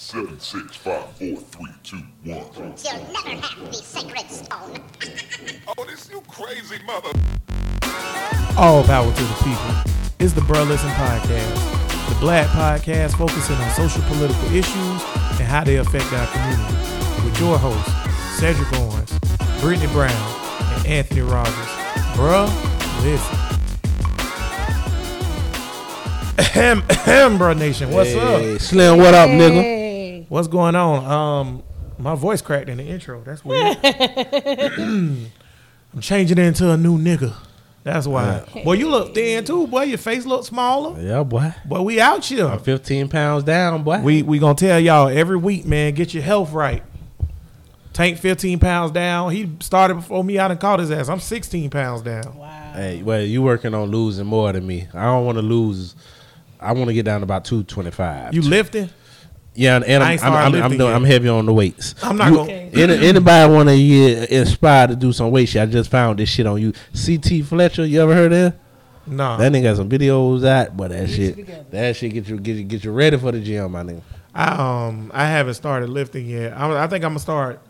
Seven, six, five, four, three, two, one. You'll never have the sacred stone. Oh, this you crazy mother. All power to the people. It's the Bruh Listen Podcast, the Black podcast focusing on social political issues and how they affect our community. With your hosts, Cedric Owens, Brittany Brown, and Anthony Rogers. Bruh, listen. Ahem, ahem, Bruh Nation, what's up? Hey, Slim, what up, nigga? Hey. What's going on? Um, my voice cracked in the intro. That's weird. I'm changing it into a new nigga. That's why. Boy, you look thin too, boy. Your face look smaller. Yeah, boy. Boy, we out here. I'm 15 pounds down, boy. We we gonna tell y'all every week, man. Get your health right. Tank 15 pounds down. He started before me. I done caught his ass. I'm 16 pounds down. Wow. hey, well, you working on losing more than me. I don't want to lose. I want to get down to about 225. You lifting? Yeah, and, and I I'm, I'm, I'm, I'm, doing. I'm heavy on the weights. I'm not You- gonna. Any, anybody want to get inspired to do some weight shit? I just found this shit on you. CT Fletcher, you ever heard of that? No. That nigga got some videos out, but that Get shit, that shit get you get you get you ready for the gym, my nigga. I um I haven't started lifting yet. I, I think I'm gonna start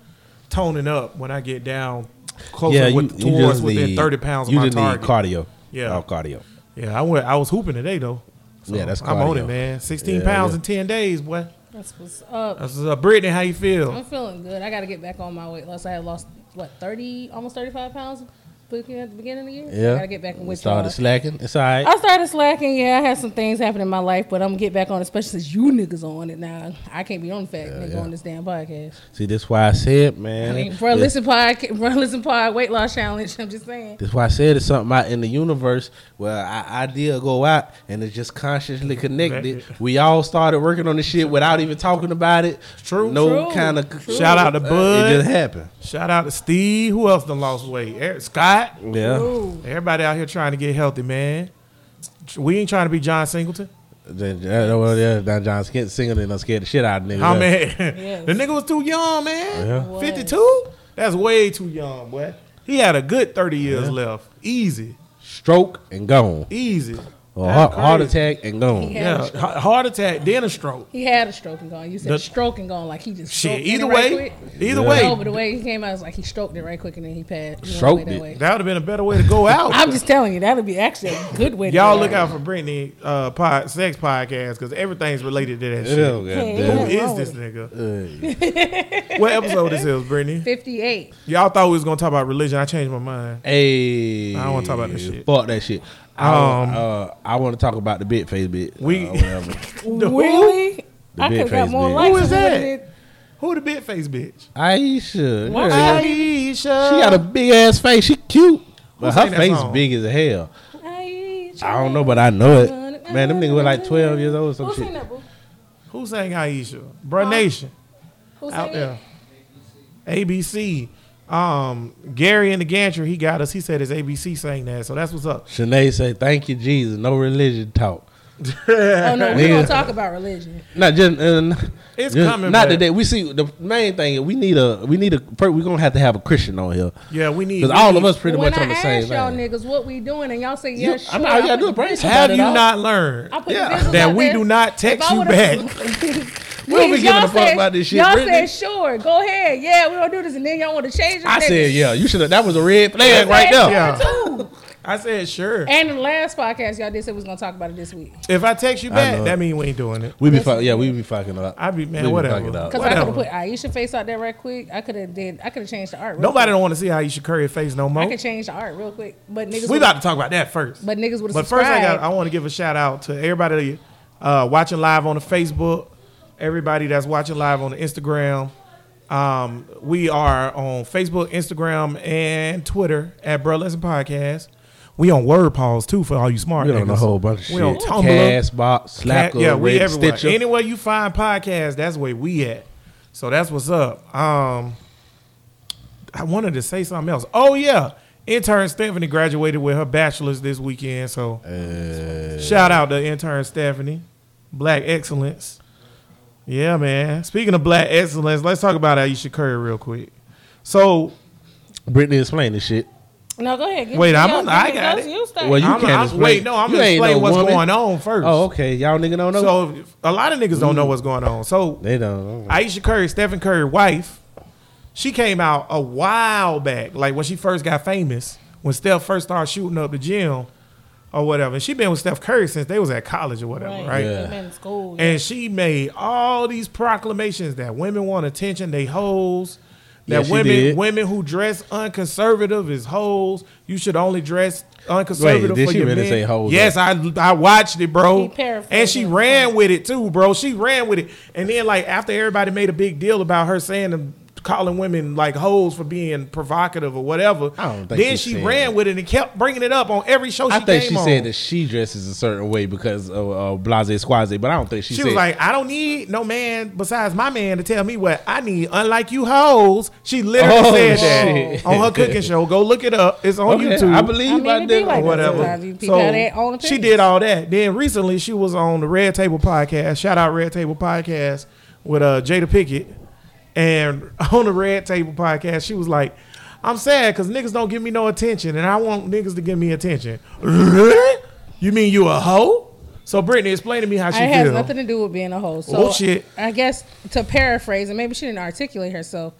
toning up when I get down closer with, towards within 30 pounds of you my just target. need cardio. Yeah. oh, cardio. Yeah, I went. I was hooping today though. So Yeah, that's I'm on it, man. 16 Yeah, pounds yeah. in 10 days, boy. That's what's up. That's uh, Brittany. How you feel? I'm feeling good. I got to get back on my weight loss. I had lost what 30, almost 35 pounds beginning- at the beginning of the year. Yeah. I got to get back and with Started y'all. slacking. It's all right. I started slacking. Yeah, I had some things happen in my life, but I'm gonna get back on, especially since you niggas on it now. I can't be on the fact nigga yeah. on this damn podcast. See, that's why I said, man. I mean, bro, this- listen pod, bro, listen pod, weight loss challenge. I'm just saying. That's why I said it's something out in the universe where our idea go out and it's just consciously connected. We all started working on this shit without even talking about it. True. No True. kind of True. Shout out to Bud. It just happened. Shout out to Steve. Who else done lost weight? Eric, Scott. Yeah. Ooh. Everybody out here trying to get healthy, man. We ain't trying to be John Singleton. Then, well, yeah, now John Singleton done scared the shit out of niggas. How man? Yes. the nigga was too young, man. Yeah. Was. 52? That's way too young, boy. He had a good 30 years left. Easy. Stroke and gone. Easy. Or heart, heart attack and gone. He Yeah, a stroke. ha- heart attack, then a stroke. He had a stroke and gone. You said The- stroke and gone like he just Shit, stroked it either right way, quick. either Yeah. way, No, but the way he came out was like he stroked it right quick and then he passed. He went Stroked that it. way. that would have been a better way to go out. I'm just telling you, that would be actually a good way. to Y'all look out for Brittany uh, pod, sex podcast because everything's related to that Yeah, shit. goddamn. Yeah. Who What's is this nigga? Hey. What episode is this is, Brittany? 58. Y'all thought we was gonna talk about religion. I changed my mind. Hey, I don't wanna talk about that shit. Fuck that shit. I, Um, uh, I want to talk about the bit face bit. We- uh. The really? The I big could got face more bitch. likes. Who is that? it did. Who the big face bitch? Ayesha. Why yeah. she- Ayesha. She got a big ass face. She cute, but sang her face song? big as hell. I I don't know, but I know it. Man, them niggas were like 12 years old or some Who shit. seen? Who sang Aisha? Bruh Huh? Nation Who out sang there. it? ABC. Um, Gary in the gantry, he got us. He said his ABC sang that, so that's what's up. Shanae say, "Thank you, Jesus. No religion talk. Oh no, we don't talk about religion. Not just, uh, It's just- coming, Not but- today. We see the main thing. We need a. We need a. We're gonna have to have a Christian on here Yeah, we need because all need- of us pretty when much I on the same ask y'all thing. niggas what we doing and y'all say You- yes, I'm not- I gotta do put is bring the some- Have you not learned Yeah. that we there. do not text you back? We don't be Please, giving a fuck said- about this shit, Y'all Brittany. said sure, go ahead. Yeah, we gonna do this, and then y'all want to change. the I niggas. said, yeah, you should have. That was a red flag said right there. Yeah. I said sure. And in the last podcast, y'all did say we was gonna talk about it this week. If I text you back, that it. mean we ain't doing it. We be fuck, yeah, we be fucking up. I be man, We be whatever. fucking up. Cause I could Whatever. have put Ayesha face out there right quick. I could have did. I could have changed the art. Real Nobody quick. don't want to see how you should curry your face no more. I could change the art real quick, but niggas. We about to talk about that first. But niggas would have But first, I got I want to give a shout out to everybody uh, watching live on the Facebook, everybody that's watching live on Instagram. Um, we are on Facebook, Instagram, and Twitter at Bruh Listen Podcast. We on Word Pause too for all you smart We on a whole bunch of shit. We on Tumblr. Castbox, Cat- Slacker, yeah, we everywhere. Stitcher. Anywhere you find podcasts, that's where we at. So that's what's up. Um, I wanted to say something else. Oh yeah, intern Stephanie graduated with her bachelor's this weekend. So Uh, shout out to intern Stephanie, Black Excellence. Yeah, man. Speaking of Black Excellence, let's talk about Ayesha Curry real quick. So Brittany explain this shit. No, go ahead. Give Wait, I'm yo, I got go- it. You start. Well, you I'm, can't I'm, explain- wait, no, I'm gonna explain no what's woman. going on first. Oh, okay. Y'all nigga don't know. So a lot of niggas don't know what's going on. So they don't. Ayesha Curry, Stephen Curry, wife, she came out a while back, like when she first got famous, when Steph first started shooting up the gym or whatever. And she been with Steph Curry since they was at college or whatever, right? Right. Yeah. I'm in school. And she made all these proclamations that women want attention, they hoes. That she women did. women who dress unconservative is hoes. You should only dress unconservative Wait, did for she your really men. say hoes, Yes, I I watched it, bro. He paraphrased And she ran with it too, bro. She ran with it. And then like after everybody made a big deal about her saying them calling women like hoes for being provocative or whatever. I don't think then she she said ran that. with it and kept bringing it up on every show she I think came she on. said that she dresses a certain way because of uh, blase squaze, but I don't think she, She said was like, I don't need no man besides my man to tell me what I need. Unlike you hoes, she literally Oh, said shit. that on her cooking show. Go look it up. It's on Okay, YouTube. I believe I mean, I did like or whatever. sometimes. You people have their own she did all that. Then recently she was on the Red Table podcast. Shout out Red Table podcast with uh, Jada Pickett. And on the Red Table podcast, she was like, "I'm sad because niggas don't give me no attention, and I want niggas to give me attention." you mean you a hoe? So Brittany, explain to me how she It has feel. nothing to do with being a hoe. So Oh, shit. I guess to paraphrase, and maybe she didn't articulate herself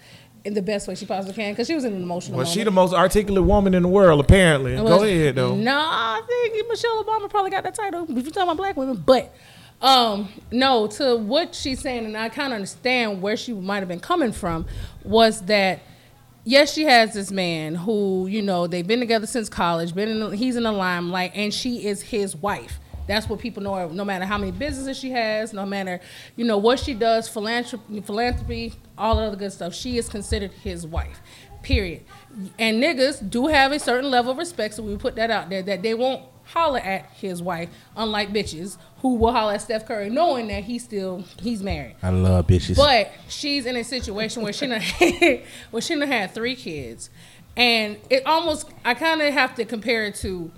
in the best way she possibly can because she was in an emotional Well, moment. she the most articulate woman in the world, apparently. Go ahead, though. No, I think Michelle Obama probably got that title if you're talking about black women. But um, no, to what she's saying, and I kind of understand where she might have been coming from, was that yes, she has this man who you know they've been together since college. Been in, the- he's in the limelight, and she is his wife. That's what people know. No matter how many businesses she has, no matter you know what she does, philanthropy, philanthropy, all the other good stuff. She is considered his wife. Period. And niggas do have a certain level of respect, so we put that out there that they won't holler at his wife, unlike bitches who will holler at Steph Curry, knowing that he's still he's married. I love bitches. But she's in a situation where she done, where she done had three kids, and it almost I kind of have to compare it to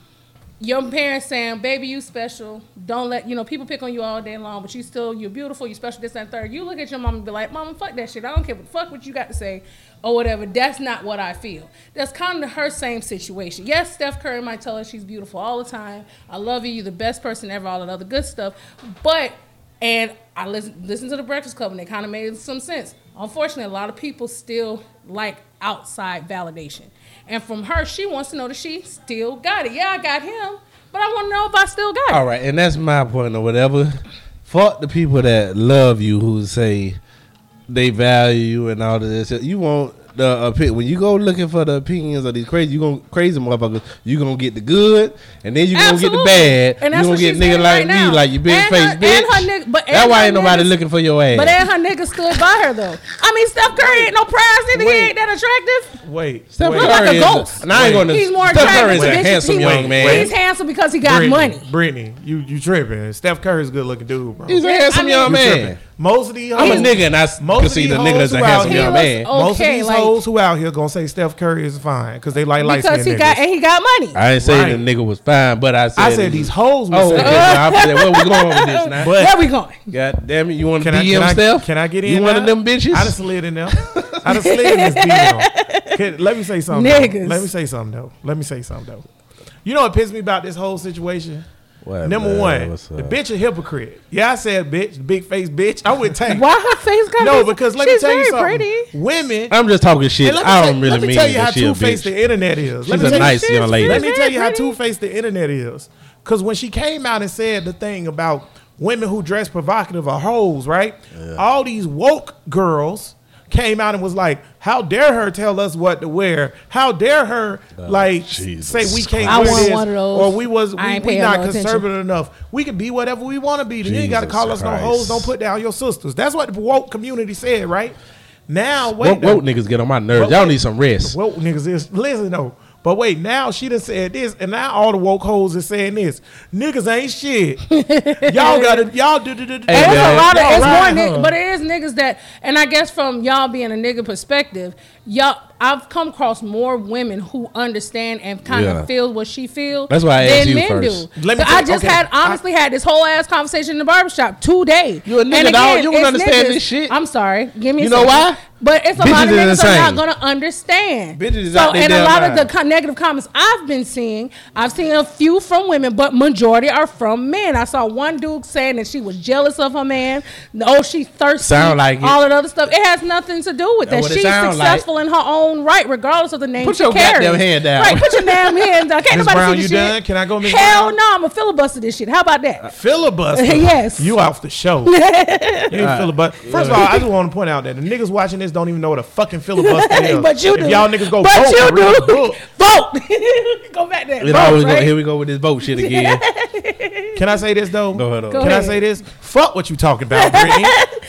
your parents saying, "Baby, you special. Don't let you know people pick on you all day long, but you still you're beautiful. You special. This and third. You look at your mom and be like, "Mama, fuck that shit. I don't care what fuck what you got to say." Or whatever. That's not what I feel. That's kind of her same situation. Yes, Steph Curry might tell her she's beautiful all the time. I love you. You're the best person ever. All that other good stuff. But and I listen listen to the Breakfast Club, and it kind of made some sense. Unfortunately, a lot of people still like outside validation, and from her, she wants to know that she still got it. Yeah, I got him, but I want to know if I still got it. All right, and that's my point or whatever. Fuck the people that love you who say they value you and all of this. You want the opi- when you go looking for the opinions of these crazy, you gonna crazy motherfuckers. You gonna get the good, and then you gonna get the bad. And you that's gonna what get she's nigga like right me, now. like you big And face her- bitch. and her nigga- but- That's why ain't nobody niggas- looking for your ass. But then her nigga stood by her though. I mean, Steph Curry ain't no prize nigga. He ain't that attractive. Wait. Steph wait. Look like a Curry is ghost. and I ain't gonna. He's more Steph Curry is attractive. a than bitches. handsome He- young man. He's handsome because he got Brittany, money. Brittany, you you tripping. Steph Curry's a good looking dude, bro. He's a handsome I mean- young man. Tripping. Most of these I'm a nigga, and I s- Most can of see these the nigga hoes as a who out handsome here- young He man. looks Most of Okay, these like- hoes who out here gonna say Steph Curry is fine because they like light because skinned he got niggas. and he got money. I ain't saying Right. the nigga was fine, but I said I said these hoes would Oh, say okay. that. well, I said, where we going with this now? But Where we going? God damn it, you want to can I, DM can, I, Steph? can I get in? You one now? of them bitches? I done slid in there. I done slid in this DM. Can- let me say something. Niggas. Let me say something though. Let me say something though. You know what pissed me about this whole situation? What, Number man? one, What's the up? bitch a hypocrite. Yeah, I said bitch, big face bitch. I would take. Why her face got No, because let me tell you very something. pretty. Women. I'm just talking shit. Let me I don't really mean. It. Let me mean tell you that how two faced bitch. the internet is. Let She's me a tell you- nice young lady. Let me tell you how two faced the internet is. Because when she came out and said the thing about women who dress provocative are hoes, right? All these woke girls came out and was like, "How dare her tell us what to wear? How dare her oh, like Jesus say we can't I wear want this one of those. or we was we, we not no attention. conservative enough. We can be whatever we want to be. You ain't got to Jesus call us no hoes. Don't put down your sisters. That's what the woke community said, right? Now wait, Woke, woke niggas get on my nerves. Woke- Y'all need some rest. Woke niggas is listen though. But wait, now she done said this, and now all the woke hoes is saying this. Niggas ain't shit. y'all gotta y'all do do do. do- Hey, It's a lot of it's ride more, her. nigg- but it is niggas that, and I guess from y'all being a nigga perspective, y'all I've come across more women who understand and kind Yeah. of feel what she feels. That's why I than asked you men first. do. Let me So I you- just okay, had honestly had this whole ass conversation in the barbershop today. You a nigga, dog. You don't it's understand this shit. I'm sorry. Give me. A You know second. why? But it's a Bitches lot of is niggas are insane. not gonna understand. Bitches is so out their and a damn lot of the mind. co- negative comments I've been seeing, I've seen a few from women, but majority are from men. I saw one dude saying that she was jealous of her man. Oh, she thirsty. Sound like it. all of the other stuff. It has nothing to do with That's that. what it She's sound like. successful in her own right, regardless of the name Put she your carries. goddamn hand down. Right, put your damn hand down. Can't Ms. nobody Brown, see you the shit. done? Can I go, Ms. Hell Brown? no, I'm a filibuster this shit. How about that? Filibuster. Yes. You off the show. you ain't filibuster. First of all, I just want to point out that the niggas watching this don't even know what a fucking filibuster is. but you if do. y'all niggas go but vote, you and read the do. book. Vote. go back there. It Vote, always go, right? here we go with this vote shit again. Can I say this though? Go ahead. Go Can ahead. I say this? Fuck what you talking about, Brittany.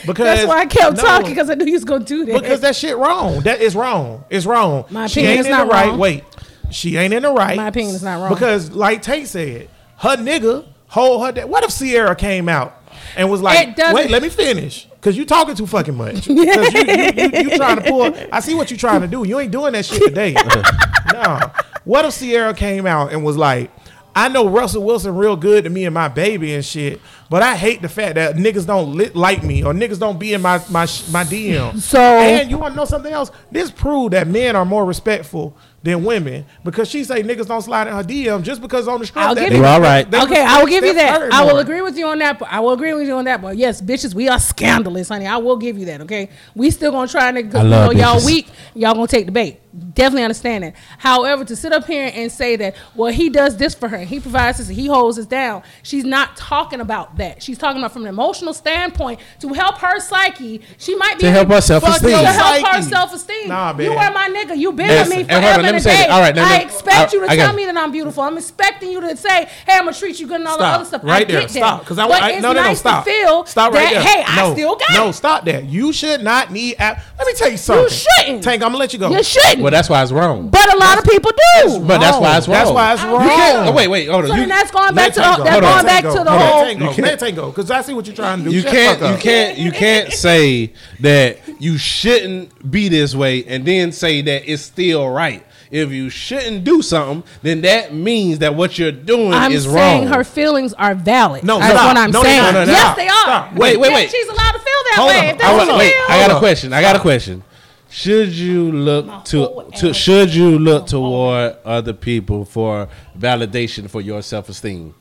Because That's why I kept no, talking because I knew you was gonna do that. Because that shit wrong. That is wrong. It's wrong. My she opinion ain't is not right. wrong. Wait, she ain't in the right. My opinion is not wrong. Because like Tate said, her nigga hold her. Da- what if Sierra came out and was like, "Wait, let me finish." Cause you talking too fucking much. Cause you, you, you, you trying to pull. I see what you trying to do. You ain't doing that shit today. no. What if Sierra came out and was like, I know Russell Wilson real good to me and my baby and shit, but I hate the fact that niggas don't li- like me or niggas don't be in my my sh- my DM. So- and you want to know something else? This proved that men are more respectful than women because she say niggas don't slide in her DM just because on the street. I'll that give you- You all right. they okay, I will give you that. I will more. agree with you on that. But I will agree with you on that. But yes, bitches, we are scandalous, honey. I will give you that. Okay, we still gonna try to I because you know love y'all bitches. weak. Y'all gonna take the bait. Definitely understand that. However, to sit up here and say that, well, he does this for her, he provides this, he holds us down. She's not talking about that. She's talking about from an emotional standpoint to help her psyche. She might be To help her to self-esteem. help her self esteem. Nah, you are my nigga. You been Yes, with me and on, forever let and a day. All right, now, I expect I- you to I tell got- me that I'm beautiful. I'm expecting you to say, "Hey, I'm gonna treat you good and all the other stuff." Right I there. get Stop. Because I, but I it's no, no, no. nice Stop. to feel stop right that, there. Hey, no, I still got no. it. Stop that. You should not need. App. Let me tell you something. You shouldn't. Tank, I'm gonna let you go. You shouldn't. Well, that's why it's wrong. but a lot of people do. But that's why it's wrong. That's why it's wrong. You can't, oh, wait, wait, hold on. So you, then that's going back to the, Tank that's going Let back to the whole. Tank go. You can't- Let Tank go. Because I see what you're trying to do. you Shut can't, you can't, you can't say that you shouldn't be this way and then say that it's still right. If you shouldn't do something, then that means that what you're doing I'm is saying wrong. her feelings are valid. No, that's stop. what I'm No, saying. not. No, they're yes, not. they are. Stop. Wait, wait, wait. She's allowed to feel that Hold way. on. If I that's Hold what on. wait. I got a question. I got a question. Should you look to, to should you look toward other people for validation for your self esteem?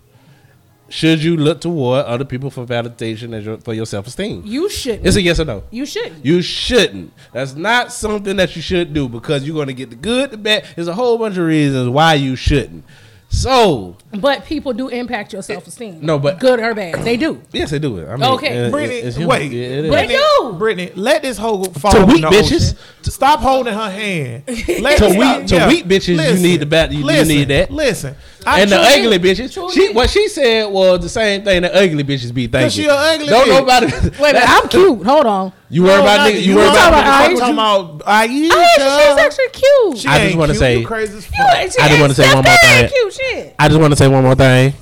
Should you look toward other people for validation as your, for your self esteem? You shouldn't. It's a yes or no. you shouldn't. You shouldn't. That's not something that you should do because you're going to get the good, the bad. There's a whole bunch of reasons why you shouldn't. So, But people do impact your self esteem. No, but- good or bad, they do. yes, they do it. I mean, Okay, it- Brittany, it's human. wait. Yeah, it is. But- Brittany, do. Brittany, let this hoe fall To weak bitches. ocean. Stop holding her hand. Let To weak- stop. to weak bitches, you need the bat- you- you need that. Listen, I and the truly- ugly bitches, truly- she what she said was the same thing that ugly bitches be thinking. she a ugly Don't bitch. nobody. Wait, but I'm cute. Hold on. You worry No, about not niggas. you. You worry I'm about. talking I'm Ayesha. talking about Ayesha. Ayesha, she's actually cute. She I just ain't wanna cute. say- You crazy as You, fuck. she I just ain't- wanna say Steph one more Curry ain't thing. Cute shit. I just want to say one more thing.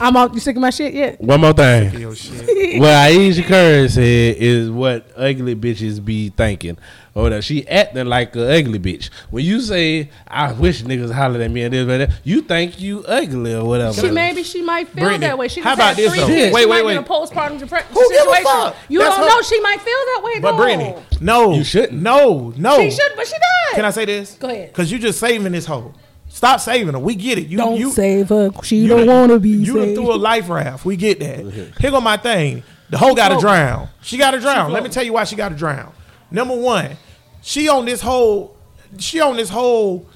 I'm out. You sick of my shit yet? One more thing. Yo, shit. what Ayesha Curry said is what ugly bitches be thinking. Or that she acting like a ugly bitch. When you say, "I wish niggas hollered at me," and this, and that, you think you ugly or whatever. She maybe she might feel Brittany, that way. She how just about this, three though? kids. Wait, wait, might wait. be in a postpartum depression Who give a situation. fuck? You That's don't her- know. She might feel that way. But though. Brittany, no, You shouldn't. No, no. she should, but she does. Can I say this? Go ahead. Because you just saving this hoe. Stop saving her. We get it. You Don't you, save her. She you don't want to be saved. You done saved. threw a life raft. We get that. Here go my thing. The hoe got to drown. She got to drown. Let me tell you why she got to drown. Number one, she on this whole, she on this whole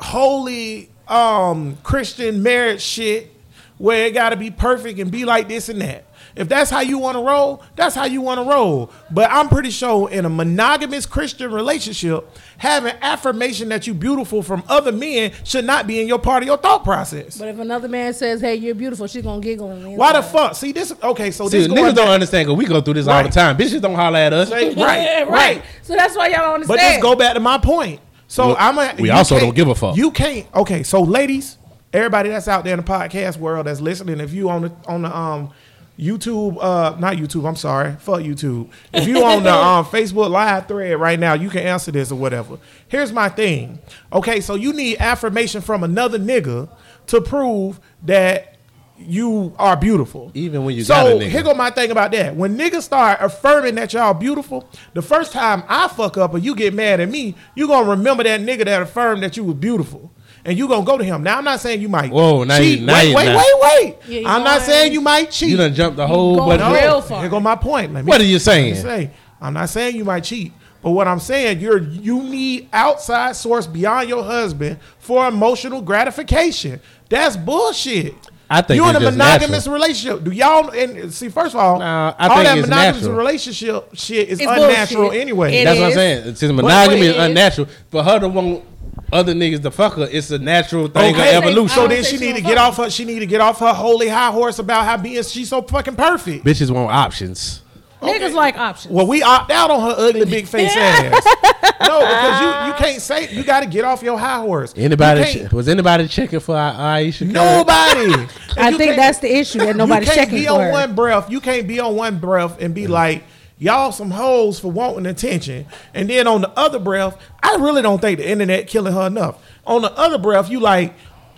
holy um Christian marriage shit where it got to be perfect and be like this and that. If that's how you want to roll, that's how you want to roll. But I'm pretty sure in a monogamous Christian relationship, having affirmation that you're beautiful from other men should not be in your part of your thought process. But if another man says, "Hey, you're beautiful," she's gonna giggle. on the Why the fuck? See this? Okay, so See, this going niggas don't back- understand because we go through this all the time. Bitches don't holler at us. Right, right, right, right. So that's why y'all don't understand. But just go back to my point. So Well, I'm. A, we also don't give a fuck. You can't. Okay, so ladies, everybody that's out there in the podcast world that's listening, if you on the on the um YouTube, uh, not YouTube. I'm sorry, fuck YouTube. If you on the um, Facebook live thread right now, you can answer this or whatever. Here's my thing. Okay, so you need affirmation from another nigga to prove that you are beautiful. Even when you so got a nigga. here go my thing about that. When niggas start affirming that y'all beautiful, the first time I fuck up or you get mad at me, you gonna remember that nigga that affirmed that you was beautiful. And you gonna go to him. Now I'm not saying you might Whoa, now you- cheat. now wait, wait, not- wait, wait, Yeah, I'm not saying you might cheat. You done jumped the whole going but real far. Here go my point. Let me, What are you let me saying? say, I'm not saying you might cheat, but what I'm saying, you're you need outside source beyond your husband for emotional gratification. That's bullshit. I think you're in a it's just monogamous relationship. Do y'all and see? First of all, Nah, I all think that it's monogamous natural. relationship shit is It's unnatural bullshit. anyway. It That's what I'm saying. Since monogamy wait, is it is. unnatural, for her to want other niggas to fuck her, it's a natural thing Okay, of evolution. so then she need to get off her. She need to get off her holy high horse about how being she's so fucking perfect. Bitches want options. Niggas like options. Well, we opt out on her ugly big face ass. No, because you, you can't say you got to get off your high horse. Anybody che- was anybody checking for Ai- Ayesha? Nobody. I think that's the issue that nobody's you can't checking be on her. one breath. You can't be on one breath and be like, y'all some hoes for wanting attention. And then on the other breath, I really don't think the internet killing her enough. On the other breath, you like,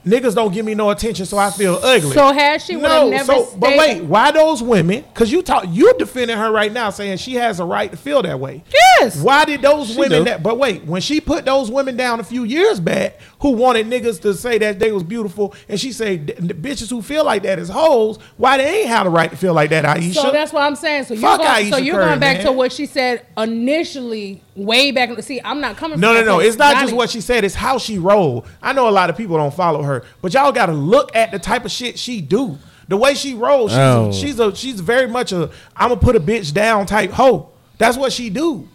niggas don't give me no attention, so I feel ugly. So has she would've no, never so, but wait, why those women? Because you talk, you defending her right now, saying she has a right to feel that way. Yes. Why did those women do. that? But wait, when she put those women down a few years back, who wanted niggas to say that they was beautiful, and she said "The bitches who feel like that is hoes. Why they ain't have the right to feel like that, Ayesha? So that's what I'm saying. So you're Fuck going, so you're Curry, going back man. to what she said initially, way back. In the see, I'm not coming. No, from no, that no. place. It's not just Johnny- what she said. It's how she rolled. I know a lot of people don't follow her, but y'all got to look at the type of shit she do. The way she rolls, she's, Oh. a, she's a she's very much a I'm gonna put a bitch down type hoe. That's what she do.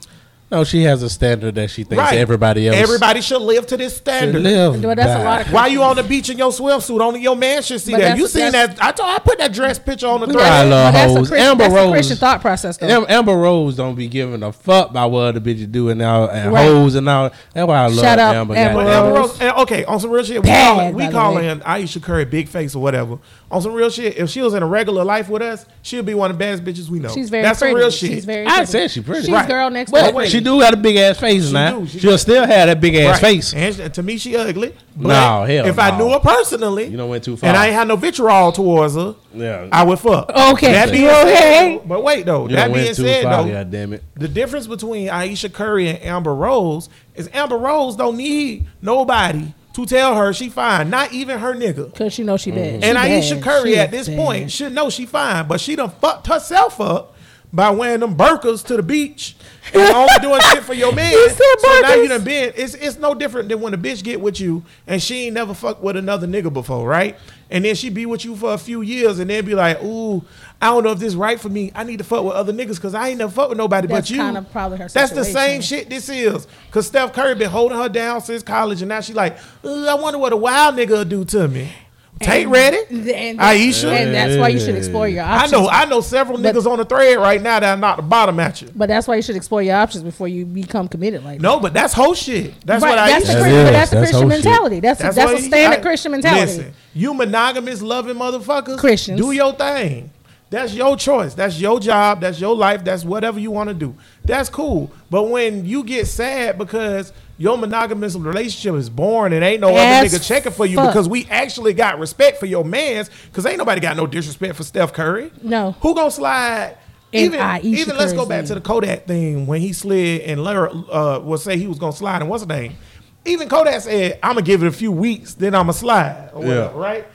No, she has a standard that she thinks Right. everybody else Everybody should live to this should standard. live. Well, that's a by. lot of- Why you on the beach in your swimsuit? Only your man should see But that. that's- You seen that's- that? I told I put that dress picture on the We thread. got a But lot that's of a hoes. Christian, Amber that's a Rose. Christian thought process, though. Am- Amber Rose don't be giving a fuck about what other bitches do and all and Right. hoes and all. That's why I love Shout out Amber. Amber goddamn. Amber Rose. Rose, and okay, on some real shit, we Bad, call, by we the call way. in Ayesha Curry big face or whatever. On some real shit, if she was in a regular life with us, she'd be one of the baddest bitches we know. She's very That's pretty. some real shit. She's very. I pretty. said she pretty. She's Right. girl next But door. wait. She do got a big ass face She now. do. She She'll still have that big ass Right. face. And she- to me, she ugly. But No, hell If I knew her personally, You done went too far. and. I ain't had no vitriol towards her, Yeah. I would fuck. Okay. That being Okay. said, but wait though. You that being said far. though, God damn it. the difference between Ayesha Curry and Amber Rose is Amber Rose don't need nobody to tell her she fine, not even her nigga. Cause she know she bad. And She Ayesha bad. Curry She at this bad. point should know she fine, but she done fucked herself up by wearing them burkas to the beach and only doing shit for your man. said So now you done been. It's it's no different than when a bitch get with you and she ain't never fucked with another nigga before, right? And then she be with you for a few years and then be like, ooh, I don't know if this is right for me. I need to fuck with other niggas because I ain't never fucked with nobody That's but you. kind of probably her That's the same shit this is. Cause Steph Curry been holding her down since college and now she like, I wonder what a wild nigga will do to me. Tate ready? And, Ayesha? and that's why you should explore your options. I know, I know several But- niggas on the thread right now that are not the bottom at you. But that's why you should explore your options before you become committed like that. No, but that's whole shit. That's right, what I that's the That Christian, is, but that's the Christian whole shit. mentality. That's that's, a what standard I- Christian mentality. Listen, you monogamous loving motherfuckers, Christians. do your thing. That's your choice. That's your job. That's your life. That's whatever you want to do. That's cool. But when you get sad because your monogamous relationship is boring and ain't no As other nigga checking for you fuck. because we actually got respect for your mans because ain't nobody got no disrespect for Steph Curry. No. Who gonna slide? In even Ayesha even let's go back name. to the Kodak thing when he slid and Larry uh, will say he was gonna slide and what's the name? Even Kodak said, I'm gonna give it a few weeks, then I'm gonna slide. Or whatever, Yeah. right?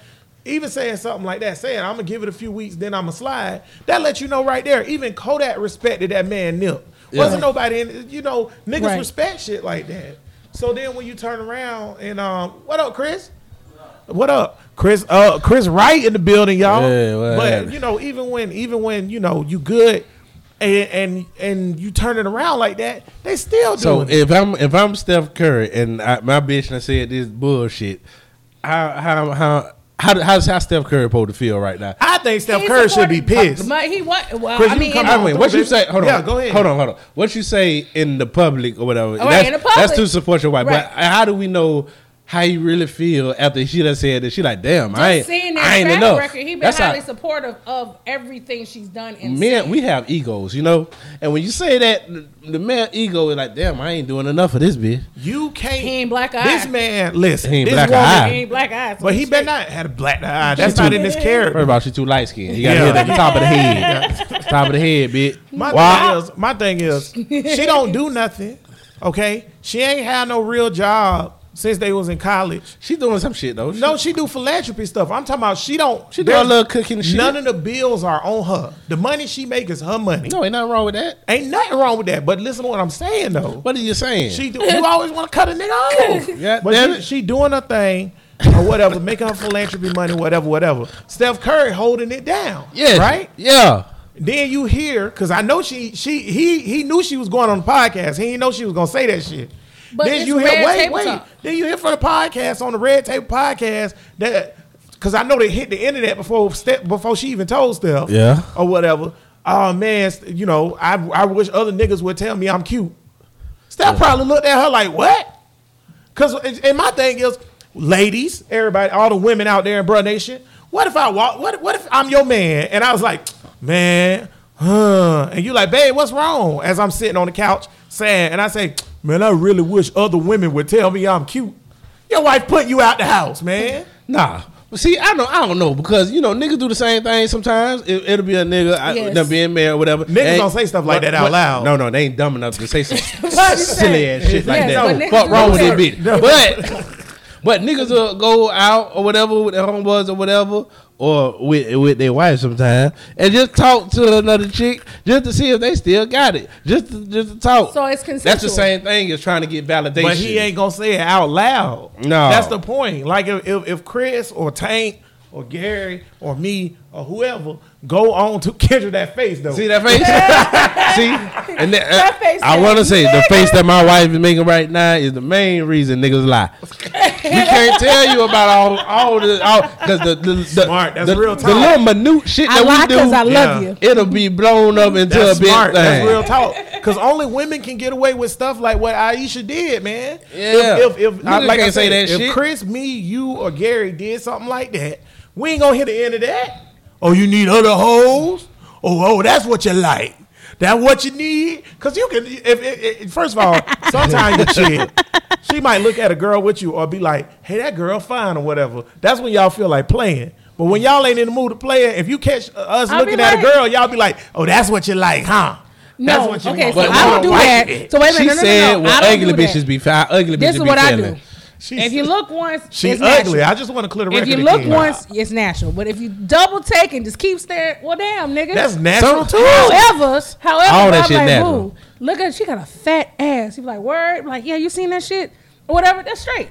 Even saying something like that, saying I'm gonna give it a few weeks, then I'm gonna slide. That lets you know right there. Even Kodak respected that man Nip. Wasn't nobody in you know, niggas Right. respect shit like that. So then when you turn around and um, what up, Chris? What up, Chris? Uh, Chris Wright in the building, y'all. Yeah, what but you know, even when even when you know you good, and and and you turn it around like that, they still do. So it. if I'm if I'm Steph Curry and I, my bitch and I said this bullshit, how how how how do- how's how Steph Curry supposed to feel right now? I think Steph He's Curry should be pissed. But he what? Well, Chris, I mean, come in- on, I mean, what you say? Hold on, Yeah, go ahead. Hold on, hold on. What you say in the public or whatever? right, that's, in the that's to support your wife. Right. But how do we know how you really feel after she done said that. She like, damn, I ain't, Just seeing I ain't track enough. record, he been That's highly how supportive of everything she's done. And men said. we have egos, you know. And when you say that, the, the man ego is like, damn, I ain't doing enough of this bitch. You can't. He ain't black eye. This man, listen. He ain't this black woman, eye. He ain't black eyes. But he better not had a black eye. That's She not too- in this First character. of all, she too light skinned. You gotta Yeah. hit at the top of the head. top of the head, bitch. My Why? thing is, my thing is, she don't do nothing. Okay, she ain't had no real job since they was in college. She doing some shit though. No, she do philanthropy stuff. I'm talking about she don't. She do a little cooking shit. None of the bills are on her. The money she make is her money. no, ain't nothing wrong with that. Ain't nothing wrong with that. But listen to what I'm saying though. What are you saying? She do. You always want to cut a nigga off. Yeah, but she, she doing her thing or whatever, making her philanthropy money, whatever, whatever. Steph Curry holding it down. yeah, Right. Yeah. Then you hear because I know she she he he knew she was going on the podcast. He didn't know she was gonna say that shit. But then it's you hear Red wait Table wait. Talk. Then you hear from the podcast on the Red Table podcast that because I know they hit the internet before step before she even told Steph. Yeah. Or whatever. Oh man, you know I I wish other niggas would tell me I'm cute. Steph probably looked at her like what? Because and my thing is, ladies, everybody, all the women out there in Bruh Nation, what if I walk? What what if I'm your man and I was like, man, huh? And you like, babe, what's wrong? As I'm sitting on the couch saying, and I say, man, I really wish other women would tell me I'm cute. Your wife put you out the house, man. Nah. But see, I don't, I don't know because you know niggas do the same thing sometimes. It, it'll be a nigga, I, Yes. them being married or whatever. Niggas They don't say stuff like that out loud. No, no, they ain't dumb enough to say some silly ass shit like Yes, but that. niggas Fuck wrong with do this bitch. But but niggas will go out or whatever with their homeboys or whatever, or with with their wife sometimes, and just talk to another chick just to see if they still got it. Just to, just to talk. So it's consensual. That's the same thing as trying to get validation. But he ain't gonna say it out loud. No. that's the point. Like if, if, if Chris or Tank or Gary or me or whoever go on to Kendra that face though. See that face? See, and that, That face I want to say the face that my wife is making right now is the main reason niggas lie. We can't tell you about all all the all because the the, the Smart. That's the, real the little minute shit I that lie we do. because I love Yeah. you. It'll be blown up into That's a big smart. thing. That's real talk. Because only women can get away with stuff like what Ayesha did, man. Yeah. If, if, if I, Niggas like I can't say that if shit. Chris, me, you, or Gary did something like that, we ain't gonna hit the end of that. Oh, you need other hoes? Oh, oh, that's what you like. That what you need? Cause you can. If, if, if- first of all, sometimes your chick, she might look at a girl with you or be like, "Hey, that girl fine" or whatever. That's when y'all feel like playing. But when y'all ain't in the mood to play, if you catch uh, us I'll be looking at a girl, y'all be like, "Oh, that's what you like, huh?" That's No, what you okay, want. so But I don't do why- that. So wait a she minute, no, no, said no, no. what I don't ugly bitches be foul. Ugly This is what I do. She's- If you look once, She's it's natural. ugly. I just want to clear the record. If you look again. once, it's natural. But if you double take and just keep staring, well, damn, nigga. that's natural Some- too. However, however, All that shit like, natural. "Ooh, look at she got a fat ass. You be like, word, I'm like, yeah, you seen that shit or whatever. That's straight.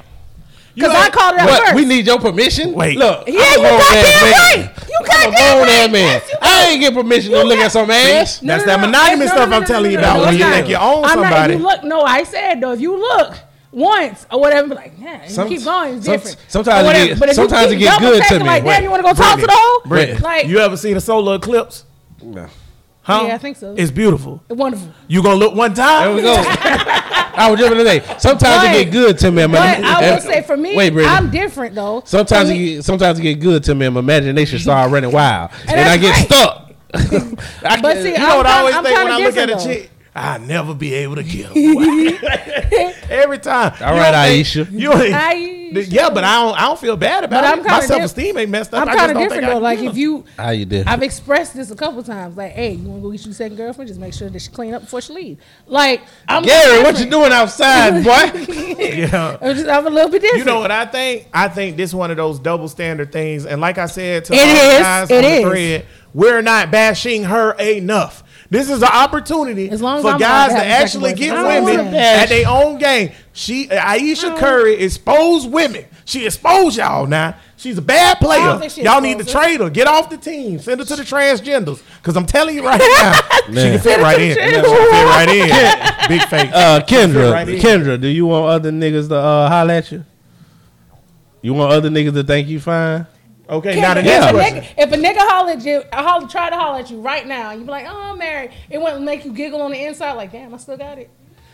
Because I called it out What? first. We need your permission. Wait. look. Yeah, I'm a you grown-ass goddamn man. right. You I'm a goddamn right. ass man. Yes, you I ain't get permission to You look got- at some ass. That's that monogamous stuff I'm telling you about no, when it's you not. think you own I'm Not, somebody. you look, no, I said though, if you look once or whatever, be like, yeah, you Some- keep going, it's some- different. sometimes Or it whatever. get- But if you sometimes keep it get double good to taking me. Like, damn, you want to go talk to Brittany, the hoe? Like, you ever seen a solar eclipse? No. Huh? Yeah, I think so. It's beautiful. wonderful. You gonna look one time? There we go. I was just gonna say. Sometimes But- it get good to me. and But my- I will eh, say for me, Wait, Brittany. I'm different though. Sometimes it me- get, sometimes it get good to me. and My imagination start running wild, and, that's I get great. stuck. I But get- see, You know I I'm always kinda- think I'm when I look at a different, chick? I'll never be able to get her. Every time. All You right, don't think- Ayesha. You ain't, Ayesha. yeah, but I don't. I don't feel bad about But I'm it. My diff- self esteem ain't messed up. I'm kind of different think I though. Like if you, How you did? I've expressed this a couple times. Like, hey, you want to go get your second girlfriend? Just make sure that she clean up before she leave. Like, I'm Gary, what you doing outside, boy? yeah. I'm, just, I'm a little bit different. You know what I think? I think this one of those double standard things. And like I said to It all the is. guys It on the thread, we're not bashing her enough. This is an opportunity As long as for I'm guys to to have a actually get boyfriend. I don't women wanna at their own game. She Ayesha Curry exposed women. She exposed y'all now. She's a bad player. don't think she Y'all need to exposed trade her. Get off the team. Send her to the transgenders. Because I'm telling you right now, she can fit right in. She can fit right in. Big face. Uh, Kendra, right. Kendra, do you want other niggas to uh, holler at you? You want other niggas to think you fine? Okay, now the if, next a question. nigga, if a nigga holler at you, I holler, try to holler at you right now, and you be like, "Oh, I'm married." It wouldn't make you giggle on the inside, like, "Damn, I still got it."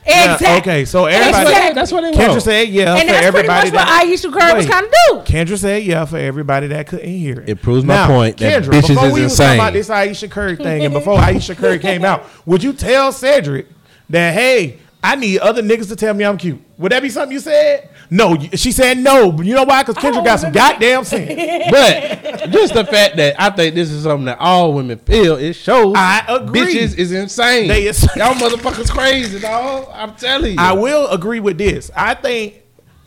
Yeah, Exactly. okay, so And everybody. that's what- that's what they Kendra said yeah and for that's pretty everybody much what that. Ayesha Curry was kind of do. Kendra said yeah for everybody that couldn't hear it. It proves my Now, point that Kendra, bitches before is we was talking about this Ayesha Curry thing, and before Ayesha Curry came out, would you tell Cedric that hey, I need other niggas to tell me I'm cute? Would that be something you said? No, she said no. But you know why? Because Kendra got oh, some goddamn sense. But just the fact that I think this is something that all women feel, it shows I agree. bitches is insane. They is- Y'all motherfuckers crazy, dog. I'm telling you. I will agree with this. I think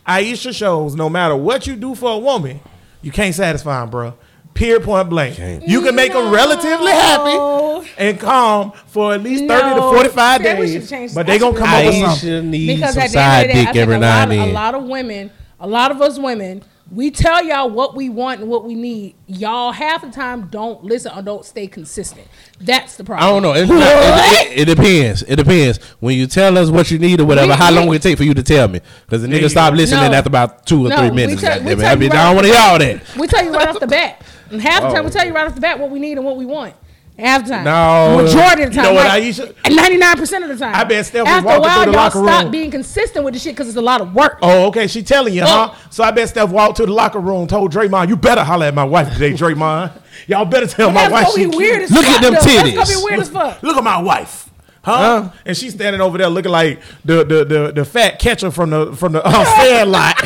Ayesha shows no matter what you do for a woman, you can't satisfy them, bro. Period, point blank. You can make them relatively happy and calm for at least 30 to 45 See, days. But I they going to come up with Ayesha something. needs Because some at the end side of the day, I think every a now lot, and of, a lot of women, a lot of us women, we tell y'all what we want and what we need. Y'all half the time don't listen or don't stay consistent. That's the problem. I don't know. It's not, it, it, it depends. It depends. When you tell us what you need or whatever, We- how we- long will it take for you to tell me? Because the There nigga you stop listening No. after about two or No, three we minutes. tell- we tell I you be right down off one of the y'all that. We tell you right off the bat. And half the time, we Oh. tell you right off the bat what we need and what we want. Half the time. No. Majority of the You time. know what, Ayesha? 99% of the time. I bet Steph was After a walking while, through the y'all locker stop being consistent with the shit because it's a lot of work. Oh, okay. She telling you, huh? Oh. So I bet Steph walked to the locker room, told Draymond, "You better holler at my wife today, Draymond. Y'all better tell my wife she be weird cute. Look at them though. That's titties. gonna be weird as fuck. Look at my wife." Huh? Huh? And she's standing over there looking like the the the, the fat catcher from the from the uh, Sandlot.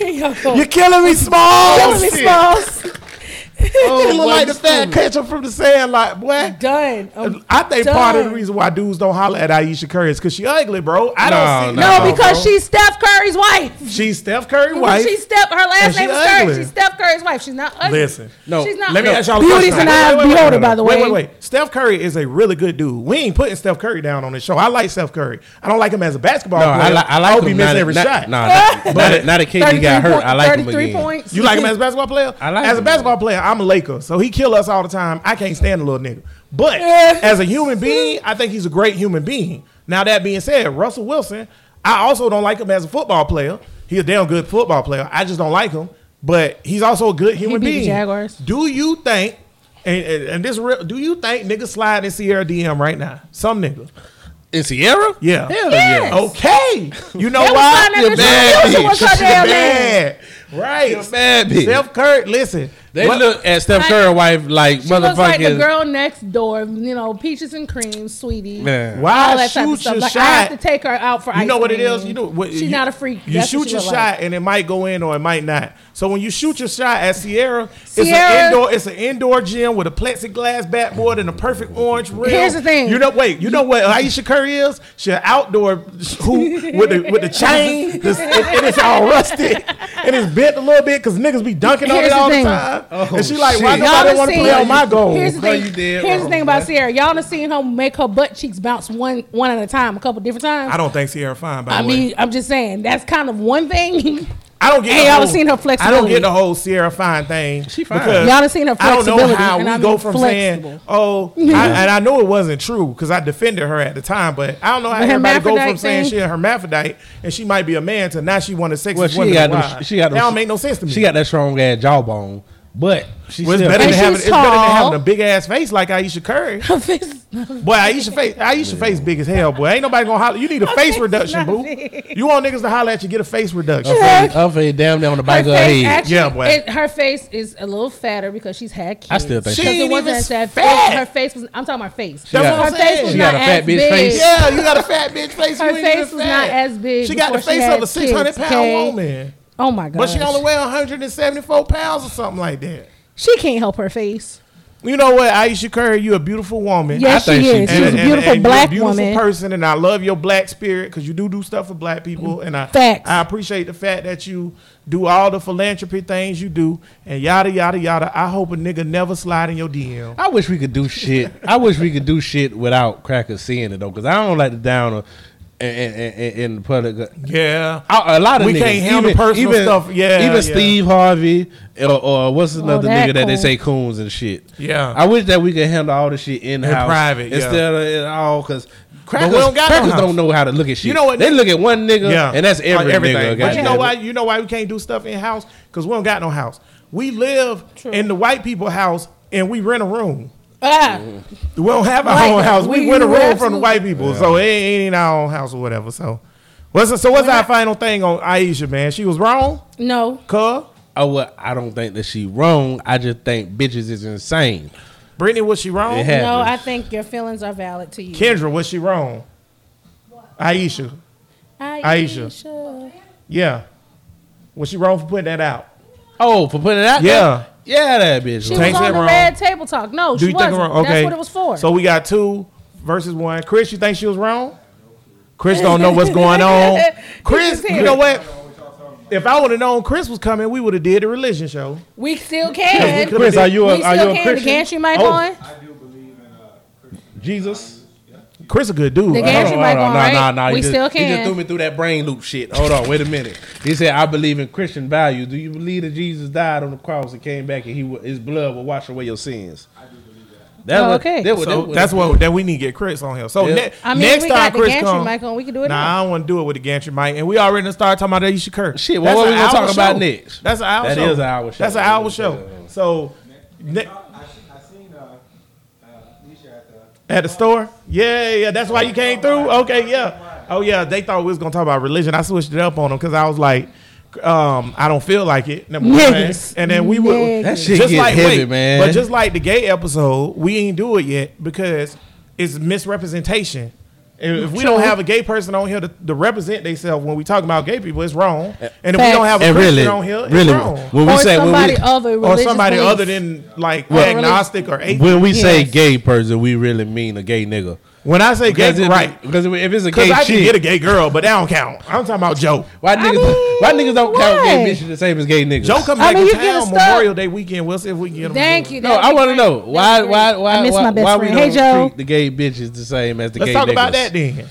Yo, You're killing me, small. killing me, Shit. Oh, Smalls. You look like the you fat stupid. catcher from the sand like boy. Done. I'm I think part of the reason why dudes don't holler at Ayesha Curry is because she ugly, bro. I No, don't see no. No, because bro. she's Steph Curry's wife. she's Steph Curry wife. She's Steph. Her last name is ugly. Curry. She's Steph Curry's wife. She's not ugly. Listen. No. she's not. Let me no. ask y'all a Beauty's question. an eye of the beholder, by the way. Wait, wait, wait. Steph Curry is a really good dude. We ain't putting Steph Curry down on this show. I like Steph Curry. I don't like him as a basketball No, player. I, li- I like hope him. he missing every not, shot. No, not, not, that- not that KD got hurt. I like him 33 again. points. You like him as a basketball player? I like as a basketball player. I'm a Laker, so he kill us all the time. I can't stand the little nigga. But as a human being, I think he's a great human being. Now that being said, Russell Wilson, I also don't like him as a football player. He's a damn good football player. I just don't like him. But he's also a good human beat the being. Jaguars. Do you think? And, and, and this real, do you think niggas slide in Sierra DM right now? Some nigga. In Sierra? Yeah. Hell Yes. yeah. Okay. You know They was why? finding You're that bad, bitch. She was bitch. her She damn name. Right. You're a bad bitch. Steph Curry, listen. They what- look at Steph Like- Curry wife like She looks like the girl next door, you know, peaches and cream, sweetie. Man. All Why that type of shoot stuff. your Like, shot? I have to take her out for You ice know what it cream. is? You know what? She's you, not a freak. You That's shoot your shot like. and it might go in or it might not. So when you shoot your shot at Sierra, it's Sierra- an indoor. It's an indoor gym with a plexiglass backboard and a perfect orange rim. Here's the thing. You know, wait. You know what Ayesha Curry is? She's an outdoor who with the with the chain. This, and, and it's all rusted and it's bent a little bit because niggas be dunking on Here's it all thing. the time. Oh, and she like, why shit. nobody done want to play on my goal? Here's the thing. you dead Here's the thing about. Sierra. Y'all done seen her make her butt cheeks bounce one one at a time, a couple different times. I don't think Sierra fine. By I the way. mean, I'm just saying that's kind of one thing. I don't get. Hey, the y'all whole, seen her I don't get the whole Sierra Fine thing. She fine. Y'all done seen her flexibility. I don't know how we I go from flexible. saying, "Oh," I, and I know it wasn't true because I defended her at the time. But I don't know how The everybody go from saying thing? she a hermaphrodite and she might be a man to now she one of the sexiest Well, she women. got in the them- she got that them- don't make no sense to me. She got that strong ass jawbone, but she Well, it's still better than And having she's it's better than having a big ass face like Ayesha Curry. Her face- Boy, Ayesha face Ayesha face big as hell. Boy, ain't nobody gonna holler. You need a face face reduction, boo. big. You want niggas to holler at you, get a face reduction. Her face damn down on the her back of her head. actually, Yeah, boy. it- her face is a little fatter because she's had kids. I still think She ain't it wasn't even that fat. Her face was. I'm talking about her face. That's got- what I'm her face saying. was She not got a fat as bitch big. face. Yeah, you got a fat bitch face. Her you face even was fat. not as big She got the face of a six hundred pound pound okay? woman, Oh my god! but she only weigh one hundred and seventy four pounds or something like that. She can't help her face. You know what, Ayesha Curry, you a beautiful woman. Yes, I she think she is. did. She's a beautiful you're black a beautiful woman. person, and I love your black spirit because you do do stuff for black people, and I Facts. I appreciate the fact that you do all the philanthropy things you do, and yada yada yada. I hope a nigga never slide in your DM. I wish we could do shit. I wish we could do shit without crackers seeing it though, because I don't like the downer in, the public. Yeah, A, a lot of We niggas, can't handle personal stuff. Yeah, even yeah. Steve Harvey or, or what's oh, another that nigga that they say coons and shit. Yeah. I wish that we could handle all the shit in house, private, yeah. instead of it all because. Crackers, we don't got crackers house. don't know how to look at shit. You know what, They look at one nigga, yeah, and that's uh, every Like everything. nigga. But you know why? You know why we can't do stuff in house? Because we don't got no house. We live in the white people house and we rent a room. Ah, We don't have our White own house. We, We- went a we room from the absolutely- white people, so it ain't, ain't our own house or whatever. So, what's so what's our final thing on Ayesha, man? She was wrong, no. cuh. Oh well, I don't think that she wrong. I just think bitches is insane. Brittany, was she wrong? It happens. No, I think your feelings are valid to you. Kendra, was she wrong? Ayesha, Ayesha. yeah. Was she wrong for putting that out? Oh, for putting it out Yeah. there? Yeah, that bitch. She Tank was said on the wrong. red table talk. No, Do she you think wasn't. Wrong? Okay. That's what it was for. So we got two versus one. Chris, you think she was wrong? Chris don't know what's going on. Chris, you know what? If I would have known Chris was coming, we would have did the religion show. we still can. could've Chris, did- are you a, we are still you a can. Christian? The gantry mic Oh, on. Jesus. Chris a good dude. The right? gantry Hold on, on, on. right? Nah, nah, nah. We He just- still He just threw me through that brain loop shit. Hold on, wait a minute. He said, "I believe in Christian values. Do you believe that Jesus died on the cross and came back and he his blood will wash away your sins?" I do believe that. That's Oh, what, okay. that what- So that what- that's what that we need to get Chris on here. So Yeah. ne- I mean, next we time got the Chris gantry come, mic on. We can do it Nah, now. I don't want to do it with the gantry mic, and we already done started talking about that. You should curse. Shit, That's what are we an gonna hour talk about next? That's an hour That show. is an hour show. That's an hour show. So ne- I, I seen uh, uh, Nisha at the. store, yeah, yeah. That's why you came through. Okay, yeah. Oh yeah, they thought we was gonna talk about religion. I switched it up on them because I was like. Um, I don't feel like it. Number one, Niggas. and then we would Niggas. That shit get heavy, man. But just like the gay episode, we ain't do it yet because it's misrepresentation. If if we don't have a gay person on here to, to represent themselves when we talk about gay people, it's wrong. And if we don't have a and Christian really, on here, it's really, wrong. when we or say when somebody we, other Or somebody beliefs. other than like Well, agnostic or atheist. when we say Yes. gay person, we really mean a gay nigga. When I say gay, Because if, right? Because if it's a Because gay I can get a gay girl, but that don't count. I'm talking about Joe. why niggas, mean, why niggas don't count gay why? bitches the same as gay niggas? Joe comes I back mean, to you get a town. Memorial Day weekend. We'll see if we can get him. Thank you. No, I want to know why, That'd why, why, I miss why, my best why we friend. don't Hey, Joe. treat the gay bitches the same as the gay niggas? Let's gay talk niggas? about that then.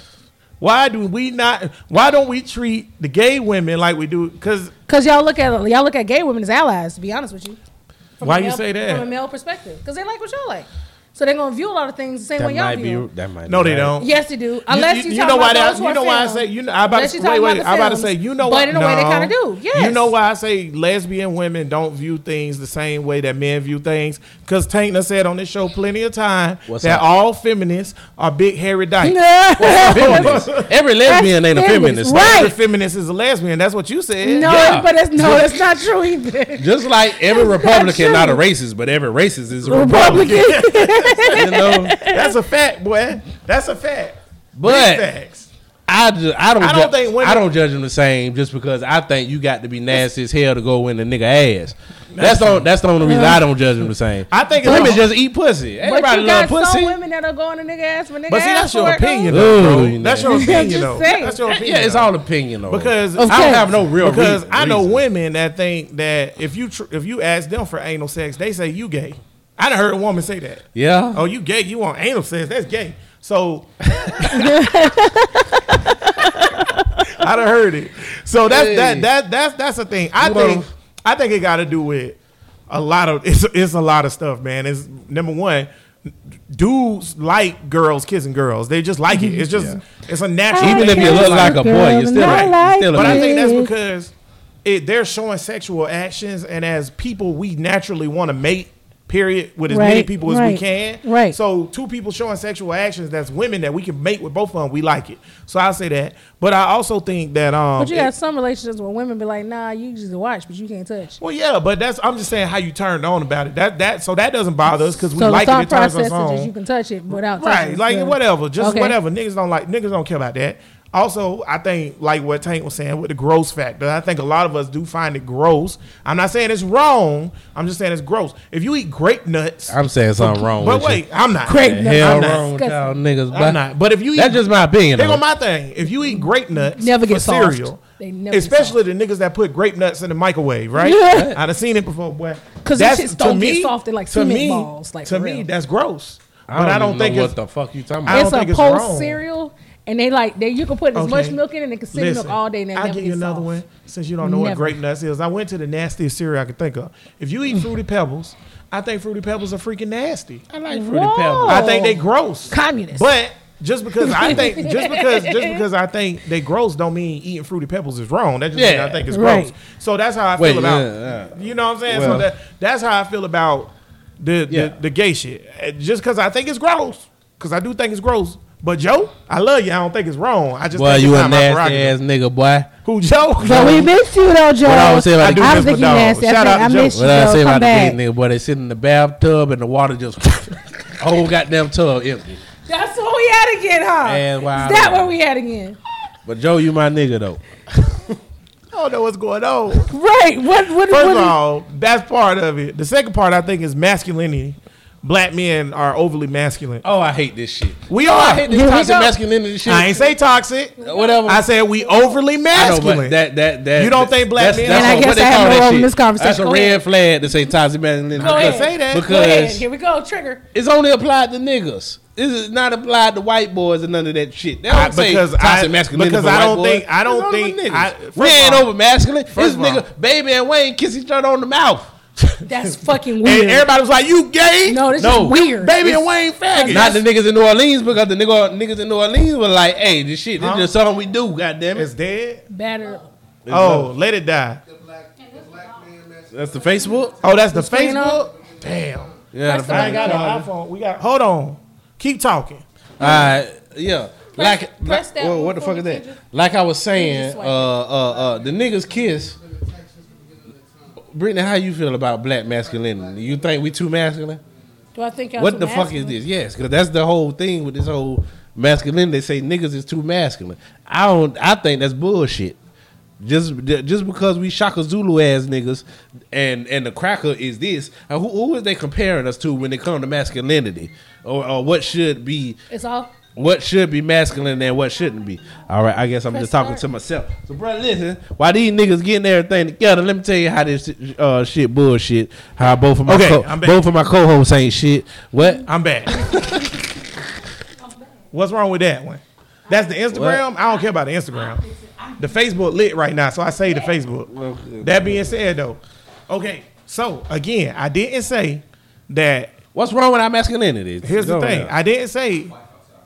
Why do we not? Why don't we treat the gay women like we do? Because Cause y'all look at y'all look at gay women as allies. To be honest with you. From Why a you male- say that? From a male perspective, because they like what y'all like. So they're gonna view a lot of things the same That way y'all might view. be. them. That might. no, be they right. don't. Yes, they do. Unless you, you talk know why about that, those who you are know why I say you know I about Unless to you wait talk wait about the I about to say you know But why in a way they kinda do, Yes. you know why I say lesbian women don't view things the same way that men view things because Taintna said on this show plenty of time What's that up? all feminists are big hairy dykes. Feminist. Every lesbian ain't a feminist, feminist. right. Every feminist is a lesbian. That's what you said. No, Yeah. but that's no, that's not true either. Just like every That's Republican not, a racist, but every racist is a Republican. You know? That's a fact, boy. That's a fact. But facts. I, ju- I don't I don't ju- think women- I don't judge them the same just because I think you got to be nasty as hell to go in the nigga ass. That's the that's the only reason I uh-huh. don't judge them the same. I think it's women just eat pussy. But Everybody you love got some pussy. women that'll go on a nigga ass for nigga But see, ass that's your for it, though. opinion, Ooh, though, bro. you That's know. your opinion, just though. saying. That's your opinion. Yeah, it's though. all opinion though. because I don't have no real because reason- I know reason. women that think that if you tr- if you ask them for anal sex, they say you gay. I done heard a woman say that. Yeah. Oh, you gay? You want anal sex? That's gay. So I done heard it. So that's Hey. that that that's that's the thing. I You think I think it got to do with a lot of it's it's a lot of stuff, man. It's number one. Dudes like girls kissing girls. They just like it. It's just it's a natural. Even thing. if you look like a boy, you're still, Girl, you're still a But I think that's because it, they're showing sexual actions, and as people, we naturally want to mate. Period. With as many people as we can. right. So two people showing sexual actions that's women that we can mate with both of them. We like it. So I say that. But I also think that um. But you it- got some relationships where women be like, nah, you just watch, but you can't touch. well, yeah, but that's I'm just saying how you turned on about it. That that so that doesn't bother us because we so the like it. thought it turns us on. You can touch it without Right, like whatever, just Okay. whatever. Niggas don't like niggas don't care about that. Also, I think like what Tank was saying with the gross factor. I think a lot of us do find it gross. I'm not saying it's wrong. I'm just saying it's gross. If you eat grape nuts, I'm saying something wrong but with wait, you. I'm not. Grape nuts. hell I'm not. wrong with y'all niggas, I'm not. But if you eat, that's just my opinion. Here though. go my thing. If you eat grape nuts, Never get soft. cereal, They never get especially the niggas that put grape nuts in the microwave, right? Yeah. I've seen it before, boy. 'Cause that That's- shits don't to get me- soft, they're like to cement me, balls, like, to me, real. that's gross. I But don't, I don't even think know it's what the fuck you talking I about. don't it's a think it's post cereal, and they like they you can put as Okay. much milk in it and they can sit in Listen, milk all day and it I'll never give you another soft. one since you don't know what Never. grape nuts is. I went to the nastiest cereal I could think of. If you eat fruity pebbles, I think fruity pebbles are freaking nasty. I like fruity Whoa. pebbles. I think they gross. Communist. But just because I think just because just because I think they gross don't mean eating fruity pebbles is wrong. That just means I think it's Right. gross. So that's how I Wait, feel about yeah, yeah. you know what I'm saying? Well- so that that's how I feel about the Yeah. the, the gay shit, just because I think it's gross. Because I do think it's gross. But Joe, I love you. I don't think it's wrong. I just Boy, think you it's a not my nasty prerogative. ass nigga, boy. Who Joe? But we miss you though, Joe. What I was saying about I do the I miss don't think you dog. nasty. I, Shout think, out I to Joe. miss you, What I Joe. say Come about the back. gay nigga, boy, they sit in the bathtub and the water just whole goddamn tub empty. That's what we had again, huh? And wow. Is that what we had again? But Joe, you my nigga though. I don't know what's going on. Right. What? What? First what of all, that's part of it. The second part, I think, is masculinity. Black men are overly masculine. Oh, I hate this shit. We are. I hate this Here toxic masculinity shit. I ain't say toxic. whatever. I said we overly I know, masculine. that that that You don't think black that's- men- that's And I guess I have call no role in this conversation. That's a Go red flag to say toxic masculinity. Go ahead. say that. Go ahead. because Here we go. Trigger. it's only applied to niggas. This is not applied to white boys and none of that shit. They don't I- say because toxic I- masculinity because I white don't boys. think- I don't It's think- I- we first ain't of all- over masculine. This first of all- nigga, baby and Wayne kiss each other on the mouth. That's fucking weird. and everybody was like, "You gay?" no, this No. is weird. Baby and Wayne faggot. Not the niggas in New Orleans because the nigga, niggas in New Orleans were like, "Hey, this shit, this Huh? is just something we do." Goddamn It's it. dead. Batter. Oh, let it die. That's the Facebook. Oh, that's the screen Facebook. Damn. Yeah, Press the I got an iPhone. We got. Hold on. Keep talking. All right, yeah. like, press like- that well, what the fuck is that? Like I was saying, uh, uh, uh, the niggas kiss. Brittany, how you feel about black masculinity? You think we too masculine? Do I think I'm what the fuck is this? Yes, because that's the whole thing with this whole masculinity. They say niggas is too masculine. I don't. I think that's bullshit. Just just because we Shaka Zulu ass niggas and and the cracker is this, who, who is they comparing us to when it comes to masculinity, or, or what should be It's all. What should be masculine and what shouldn't be. All right, I guess I'm Press just talking start. to myself. So, bro, listen, while these niggas getting everything together, let me tell you how this uh, shit bullshit. How both of my Okay, co- I'm both of my co-hosts ain't shit. What? I'm back. What's wrong with that one? That's the Instagram. I don't care about the Instagram. The Facebook lit right now, so I say the Facebook. That being said, though, okay. So again, I didn't say that. What's wrong with our masculinity? Here's the thing. ahead. I didn't say.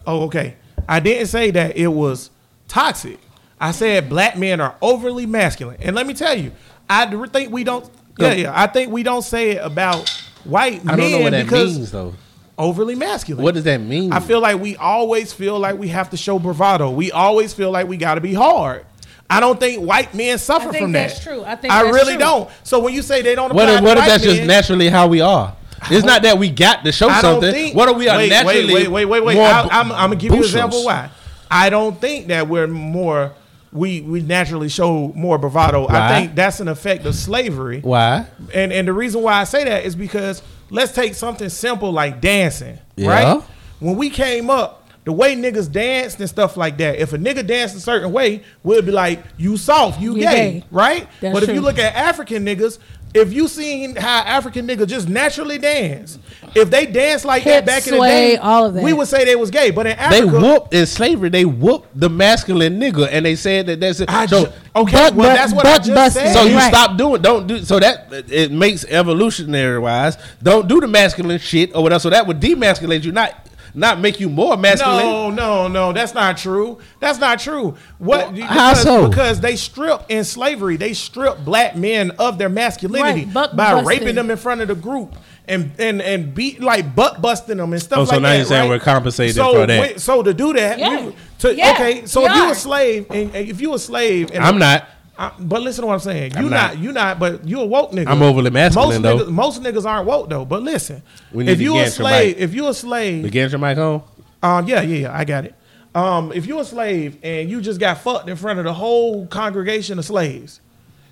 Oh, okay. I didn't say that it was toxic. I said black men are overly masculine, and let me tell you, I think we don't. Yeah, yeah. I think we don't say it about white I men don't know what that because means though. overly masculine. What does that mean? I feel like we always feel like we have to show bravado. We always feel like we got to be hard. I don't think white men suffer I think from that's that. true. I think I that's really true. don't. So when you say they don't what apply if, to what if white that's just men, naturally how we are? It's not that we got to show I don't something. think. what are we are wait, naturally? Wait, wait, wait, wait. wait. I, I'm, I'm gonna give you an boosters? example why. I don't think that we're more. We we naturally show more bravado. Why? I think that's an effect of slavery. Why? And and the reason why I say that is because let's take something simple like dancing, Yeah. right? When we came up, the way niggas danced and stuff like that. If a nigga danced a certain way, we'd be like, "You soft, you, You gay. gay. right?" That's but if you look at African niggas, if you seen how African niggas just naturally dance, if they dance like that Hip back in the day, all of that. we would say they was gay. But in Africa, They Africa, whooped in slavery. They whooped the masculine nigga, and they said that that's it. I so. ju- okay, Buck- well buck- that's what I just busting. said. So you Right. stop doing, don't do. So that it makes evolutionary wise. Don't do the masculine shit or whatever. So that would demasculate you, not not make you more masculine. No, no, no. That's not true. That's not true. What? Well, how because, so? Because they strip in slavery. They strip black men of their masculinity Right, by busting. raping them in front of the group and and and beat like butt busting them and stuff like that. Oh, so like now that. you're saying right? we're compensating so, for that. we- so to do that, Yeah. we- to, Yeah, okay. So we if you are. a slave and, and if you a slave, and I'm not. I, but listen to what I'm saying. You I'm not. not. You not. But you a woke nigga. I'm overly masculine, most though. Niggas, most niggas aren't woke though. But listen, if you a slave, if you a slave, The your mic on. um, yeah, yeah, yeah, I got it. Um, if you're a slave and you just got fucked in front of the whole congregation of slaves,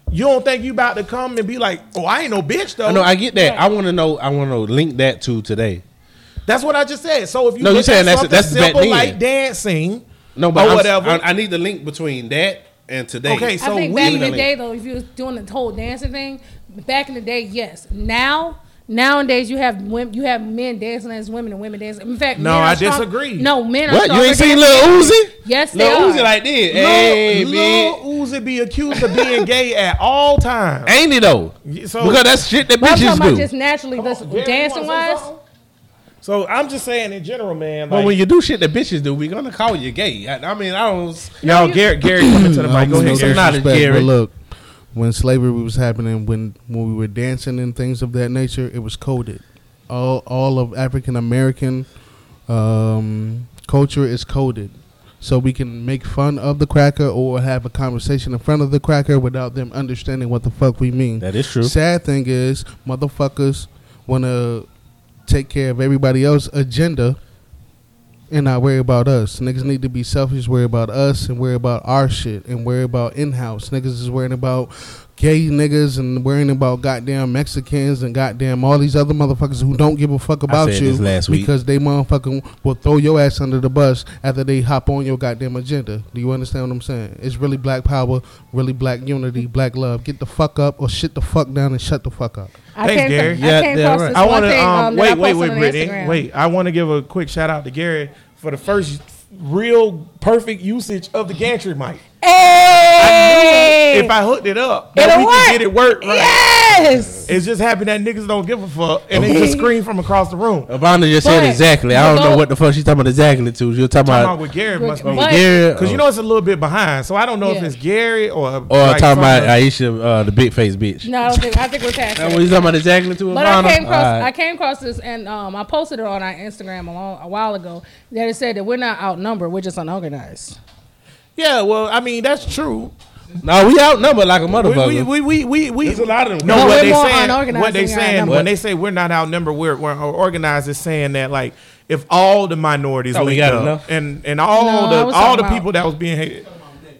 you don't think you about to come and be like, "Oh, I ain't no bitch though." No. I get that. I want to know. I want to link that to today. that's what I just said. So if you No, you look saying that's- that's simple like dancing, No, but or I'm- whatever. I, I need the link between that and today. Okay, I think back in the day, though, if you was doing the whole dancing thing, back in the day, yes. Now, nowadays, you have women, you have men dancing as women and women dancing. In fact, No, men I strong- disagree. No, men are. What you ain't seen Lil dancers. Uzi? Yes, they Lil are. Uzi like this. Hey, Lil, bitch. Lil Uzi be accused of being gay at all times. Ain't it though? So- because that's shit that But I'm bitches talking about do. just naturally, this Gary, you dancing wanna wise. Something? So I'm just saying in general, man. But Like, when you do shit that bitches do, we gonna call you gay. I, I mean, I don't. y'all, Gary, Gary, come into the mic. Go ahead, no Gary. not a Gary. But look, when slavery was happening, when when we were dancing and things of that nature, it was coded. all all of African American um, culture is coded. So we can make fun of the cracker or have a conversation in front of the cracker without them understanding what the fuck we mean. That is true. Sad thing is, motherfuckers want to take care of everybody else's agenda and not worry about us. Niggas need to be selfish, worry about us, and worry about our shit, and worry about in house. Niggas is worrying about gay niggas and worrying about goddamn Mexicans and goddamn all these other motherfuckers who don't give a fuck about said you this last week. because they motherfucking will throw your ass under the bus after they hop on your goddamn agenda. Do you understand what I'm saying? It's really black power, really black unity, black love. Get the fuck up or shit the fuck down and shut the fuck up. I Thanks, Gary. I Yeah, came yeah, right. I want to um, um, wait, wait, wait, on Brittany. Wait, I want to give a quick shout out to Gary for the first real perfect usage of the gantry mic. Hey, If I hooked it up, that It'll we work. could get it work right. yes. It's just happened that niggas don't give a fuck and they just scream from across the room. Ivana just said But- exactly. I don't know what the fuck she's talking about exactly to. You're talking Talking about about with Gary must be But- Gary because you know it's a little bit behind, so I don't know if Yeah. it's Gary or or like talking about something- Ayesha, uh, the big face bitch. No, I don't think. I think we're past That's that. you talking about exactly to But Ivana? I came across Alright. I came across this and um, I posted it on our Instagram a, long, a while ago that it said that we're not outnumbered, we're just unorganized. Yeah, well, I mean that's true. No, we outnumbered like a We motherfucker. we we we we, we There's a lot of them. No, No, what we're they saying, what they're saying when they say we're not outnumbered, we're, we're organized is saying that like if all the minorities Oh, we got up enough? and and all No, the all talking the about- people that was being hated,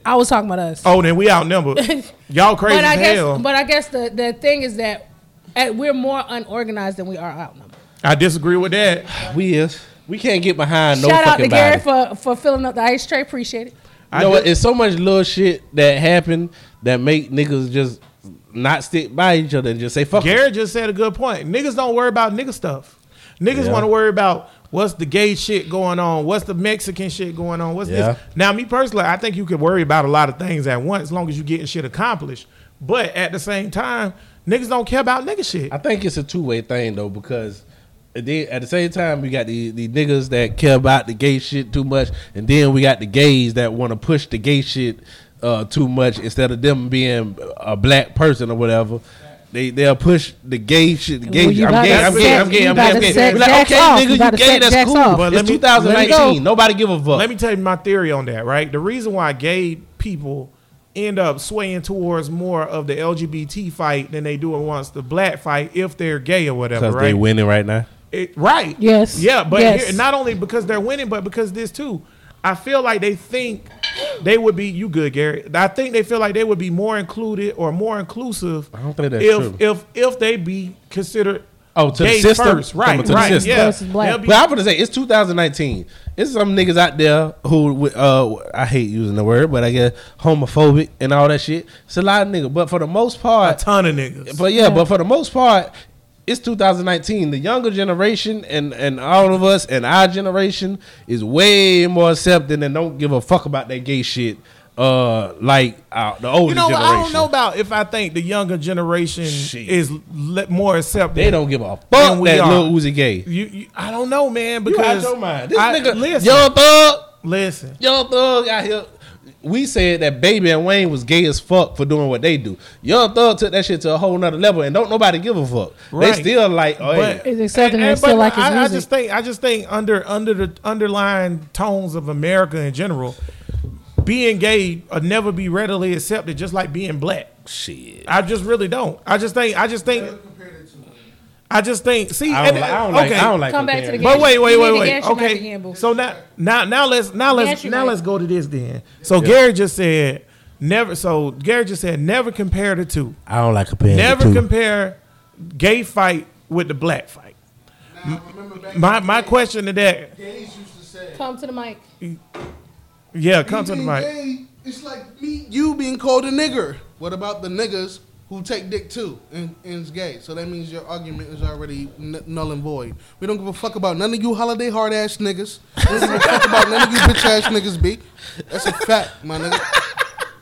I was talking about us. oh then we outnumbered. Y'all crazy but I as guess hell. but I guess the, the thing is that uh, we're more unorganized than we are outnumbered. I disagree with that. we is. We can't get behind no Shout out to Gary for, for filling up the ice tray. Appreciate it. You I know what? It's so much little shit that happen that make niggas just not stick by each other and just say fuck. Garrett just said a good point. Niggas don't worry about nigga stuff. Niggas Yeah. want to worry about what's the gay shit going on, what's the Mexican shit going on, what's Yeah. this. Now, me personally, I think you could worry about a lot of things at once as long as you getting shit accomplished. But at the same time, niggas don't care about nigga shit. I think it's a two way thing though because at the, at the same time we got the, the niggas that care about the gay shit too much, and then we got the gays that want to push the gay shit uh, too much instead of them being a black person or whatever. They they'll push the gay shit. The gay, Well, you I'm gotta gay. I'm gay. set- I'm gay. I'm gay. I'm gay. like, okay, off. nigga, You you gotta gay. set That's cool. off. But it's let me- let me 2019. Nobody give a fuck. Let me tell you my theory on that, right? The reason why gay people end up swaying towards more of the LGBT fight than they do amongst the black fight if they're gay or whatever, because right? they winning right now. It, right. Yes. Yeah, but Yes. here, not only because they're winning, but because this too. I feel like they think they would be you good, Gary. I think they feel like they would be more included or more inclusive. I don't think that's if true. if if they be considered Oh, to the gay system? first, right? To the right, system. yeah. Black. But I'm gonna say it's 2019. It's some niggas out there who, uh, I hate using the word, but I guess homophobic and all that shit. It's a lot of niggas, but for the most part, a ton of niggas. but yeah, but for the most part, it's 2019. The younger generation and and all of us and our generation is way more accepting and don't give a fuck about that gay shit. Uh, like uh, the older you know, generation. I don't know about if I think the younger generation Shit. is le- more accepting. They don't give a fuck that. Lil Uzi gay. You, you, I don't know, man. You Because out your mind. This I- nigga, listen, Young Thug, listen. Young Thug out here. We said that Baby and Wayne was gay as fuck for doing what they do. Young Thug took that shit to a whole nother level, and don't nobody give a fuck. Right. They still like, oh But- yeah. It's accepting And- and and- still like his I, I just think I just think under under the underlying tones of America in general, being gay will never be readily accepted, just like being black. shit. I just really don't. I just think I just think I just think see I don't, like, I don't like. okay. I don't like. Come back to the comparing. But wait, wait, wait, wait. gas your mic Okay. again, boo. So now, now, now let's now let's now mic. let's go to this then. So Gary just said never. So Gary just said never compare the two. I don't like comparing. Never the two. compare gay fight with the black fight. My my question to that, Come to the mic. yeah, come to the mic. gay, it's like me, you being called a nigger. What about the niggas who take dick too and, and is gay? So that means your argument is already n- null and void. We don't give a fuck about none of you holiday hard ass niggas. We don't give a fuck about none of you bitch ass niggas. B. That's a fact, my nigga.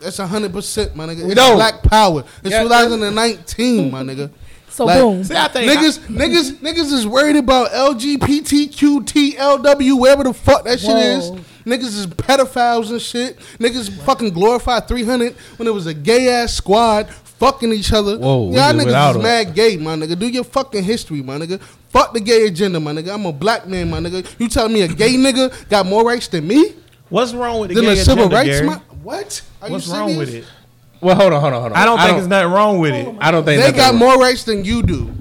That's hundred percent, my nigga. It's don't. black power. It's Yeah. 2019, my nigga. so Like, boom. See, I think Niggas, niggas, niggas is worried about LGBTQTLW, wherever the fuck that shit is. Niggas is pedophiles and shit. Niggas fucking glorified 300 when it was a gay ass squad fucking each other. Whoa, Y'all we niggas is mad gay, my nigga. Do your fucking history, my nigga. Fuck the gay agenda, my nigga. I'm a black man, my nigga. You telling me a gay nigga got more rights than me? What's wrong with the Than gay a civil agenda, rights Gary? man? What? Are What's you wrong with it? Well, hold on, hold on, hold on. I don't think it's nothing wrong with it. I don't think They got wrong. more rights than you do.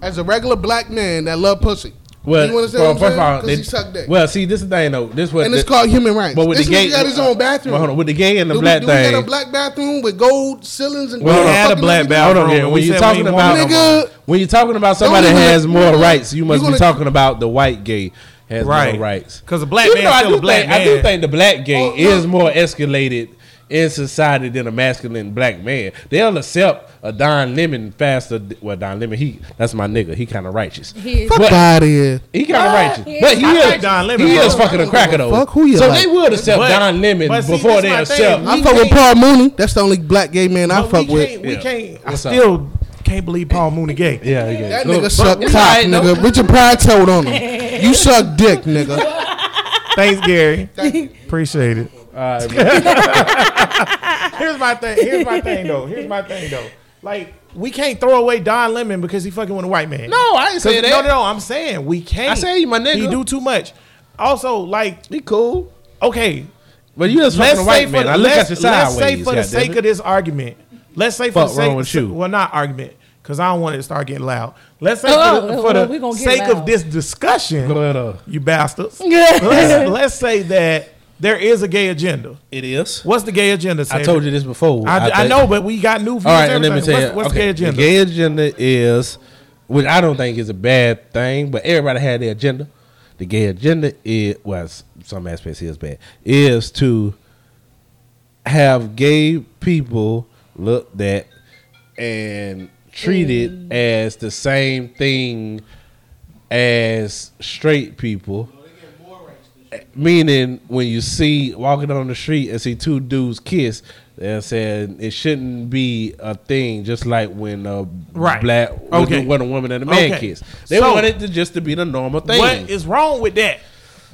As a regular black man that love pussy. Well, you understand well, what I'm first of all, they- he suck dick. well, see, this is the thing though. This what and it's the- called human rights. But with this the gay, got his uh, own bathroom. Well, hold on, with the gay and the do black we, do we thing. got a black bathroom with gold ceilings and Well, we had a black everything? Hold on, bathroom. When you're talking about Nigga, when you're talking about somebody Don't that even- has more rights, you must be talking about the white gay has Right. more rights. Because a black Even man though I still do a black think man. I do think the black gay Oh, is no. more escalated in society than a masculine black man. They'll accept a Don Lemon faster. Well, Don Lemon, he that's my nigga. He kind of righteous. He is. Fuck out of here. He kind of righteous, He but he I is. Don Lemon. He bro. is fucking a cracker though. Fuck who you so like. they would accept But- Don Lemon but see, before they my accept. I fuck with Paul Mooney. That's the only black gay man I fuck with. we can't. I still can't believe Paul Mooney gay. Yeah, yeah. That Look, nigga suck cock, alright, though. nigga. Richard Pryor told on him. You suck dick, nigga. Thanks, Gary. Appreciate it. Bro. Here's my thing. Here's my thing though. Here's my thing though. Like we can't throw away Don Lemon because he fucking with a white man. No, I ain't say 'Cause- that. No, no, no. I'm saying we can't. I say he my nigga. He do too much. Also, like, He cool. okay, But you just let's say white for man. the, I look let's, at you let's say for the sake of this argument. Let's say for Fuck the sake wrong with you? well, not argument because I don't want it to start getting loud. Let's say Oh, for the, oh, for the gonna sake of this discussion, uh, you bastards. let's, let's say that there is a gay agenda. It is. What's the gay agenda? I told you this before. I, I, think- know, but we got new views. All right, and let me everything. tell you. What's, what's okay, the gay agenda? The gay agenda is, which I don't think is a bad thing, but everybody had their agenda. The gay agenda is, well, some aspects is bad, is to have gay people looked at and treated mm. as the same thing as straight people. Meaning, when you see walking on the street and see two dudes kiss, they're saying it shouldn't be a thing. Just like when a Right. black Okay. when a woman and a man Okay. kiss, they So- want it to just to be the normal thing. What is wrong with that?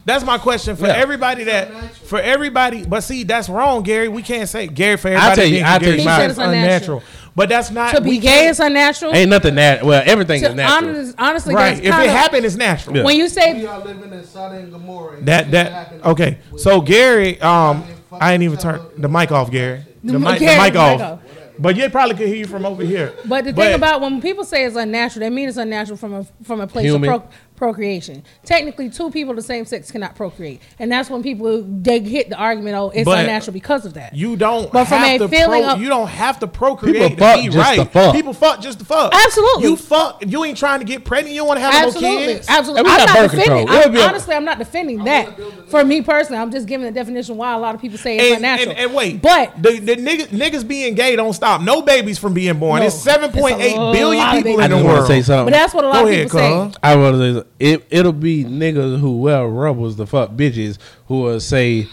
That's my question for Yeah. everybody that for everybody. But see, that's wrong, Gary. We can't say Gary for everybody. I tell you- I'll tell you Smith mine. is He said it's unnatural. But that's not To be gay can't- is unnatural. Ain't nothing that well, everything To is natural. honest- honestly, right. If it kinda- happened, it's natural. Yeah. when you say We are living in Sodom and Gomorrah. That that okay. So. Gary, um, I ain't even turn the mic off, Gary. The, The mic, the Gary, mic the off. mic off. But you probably could hear you from over here. But the thing about when people say it's unnatural, they mean it's unnatural from a from a place Human. of pro- procreation. Technically, two people of the same sex cannot procreate, and that's when people they hit the argument, oh, it's But unnatural because of that. You don't But from have a to feeling pro- of- you don't have to procreate People to fuck be just right. to fuck. People fuck just to fuck. Absolutely. You fuck. If you ain't trying to get pregnant. You don't want to have no Absolutely, kids. absolutely. And we I'm got not birth defending. control. It'll I'm, be a- honestly, I'm not defending that. For me personally, I'm just giving the definition why a lot of people say it's And, unnatural. and, and wait, but the, the niggas, niggas being gay don't stop no babies from being born. No. It's seven point eight It's a billion lot of people babies. in I the just want to world. say something. but that's what a lot Go of ahead, people say. cuz. I want to say it. It'll be niggas who wear rubbers to fuck bitches who will say,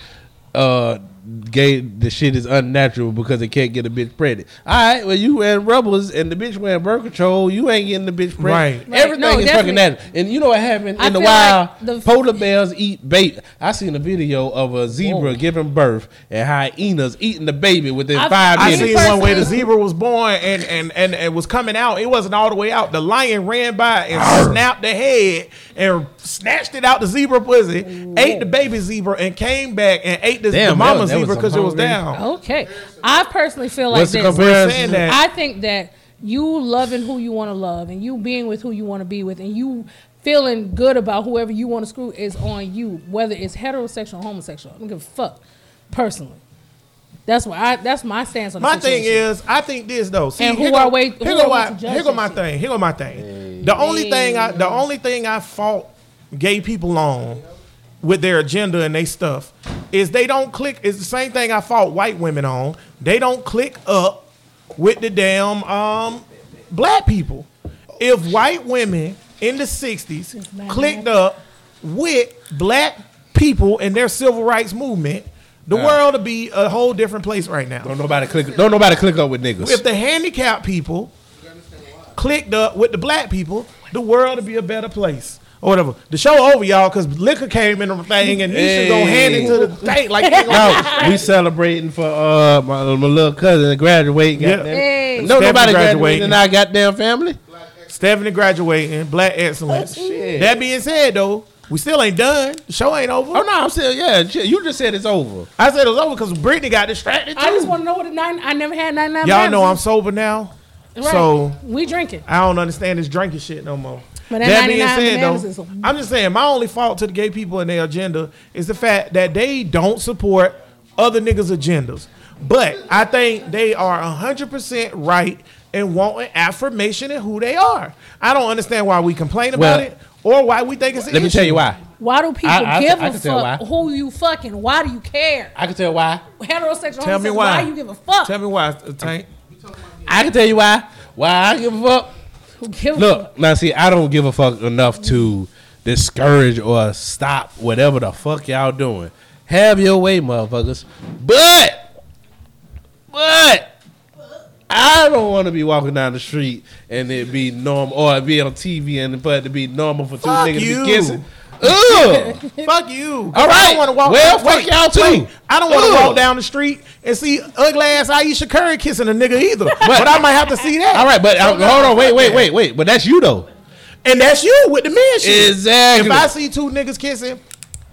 uh, gay the shit is unnatural because they can't get a bitch pregnant. All right, well you wearing rubbers and the bitch wearing birth control, you ain't getting the bitch pregnant. Right. Right. Everything No, is definitely. fucking natural. And you know what happened I in the wild? like the- polar bears eat bait. I seen a video of a zebra Whoa. giving birth and hyenas eating the baby within I- five I minutes. seen Personally- one where the zebra was born and, and, and it was coming out. It wasn't all the way out. The lion ran by and snapped the head and snatched it out the zebra pussy, ate the baby zebra, and came back and ate the, Damn, the mama that was zebra some because it was down. Okay, I personally feel like What's the this. comparison? Saying that- I think that you loving who you want to love and you being with who you want to be with and you feeling good about whoever you want to screw is on you, whether it's heterosexual or homosexual. I don't give a fuck. Personally, that's why I. That's my stance on the My thing situation. is, I think this though. See, And who here are go, we- here who go are we my, to judge here go my that thing. Here go my thing. The only thing I, the only thing I fault gay people on with their agenda and they stuff is they don't click. It's the same thing I fought white women on. They don't click up with the damn um black people. If white women in the '60s clicked up with black people and their civil rights movement, the world would be a whole different place right now. Don't nobody click. Don't nobody click up with niggas. If the handicapped people clicked up with the black people, the world would be a better place. Or whatever. The show over, y'all, because liquor came in the thing and Nisha gonna hand it to the thing like they No, we celebrating for uh my, my little cousin graduating. Yeah. goddamn. Hey. No, Stephanie nobody graduating. graduating in our goddamn family. Stephanie graduating, black excellence. That being said, though, we still ain't done. The show ain't over. Oh no, I'm still yeah. You just said it's over. I said it was over because Brittany got distracted. I just want to know what a nine. I never had ninety nine. Y'all know I'm sober now, Right. so we drinking. I don't understand this drinking shit no more. But that That being said, though, I'm just saying my only fault to the gay people and their agenda is the fact that they don't support other niggas' agendas. But I think they are 100% right in wanting affirmation in who they are. I don't understand why we complain about Well, it or why we think it's an Let me tell you why. Why do people I- I- give I a fuck why. who you fucking? Why do you care? I can tell why. Heterosexual. Tell me why. Why you give a fuck? Tell me why, Tank. I can tell you why. Why I give a fuck. Who give a fuck? Look, now see, I don't give a fuck enough to discourage or stop whatever the fuck y'all doing. Have your way, motherfuckers. But, but, I don't want to be walking down the street and it be normal, or it be on TV and for it to be normal for two Fuck niggas to you. be kissing. Ugh. Fuck you. All right. I don't want to walk. Well, fuck y'all too. I don't want to walk down the street and see ugly ass Ayesha Curry kissing a nigga either. but I might have to see that. All right, but uh, hold on, wait, wait, wait, wait. But that's you though. And that's you with the men shit. Exactly. If I see two niggas kissing,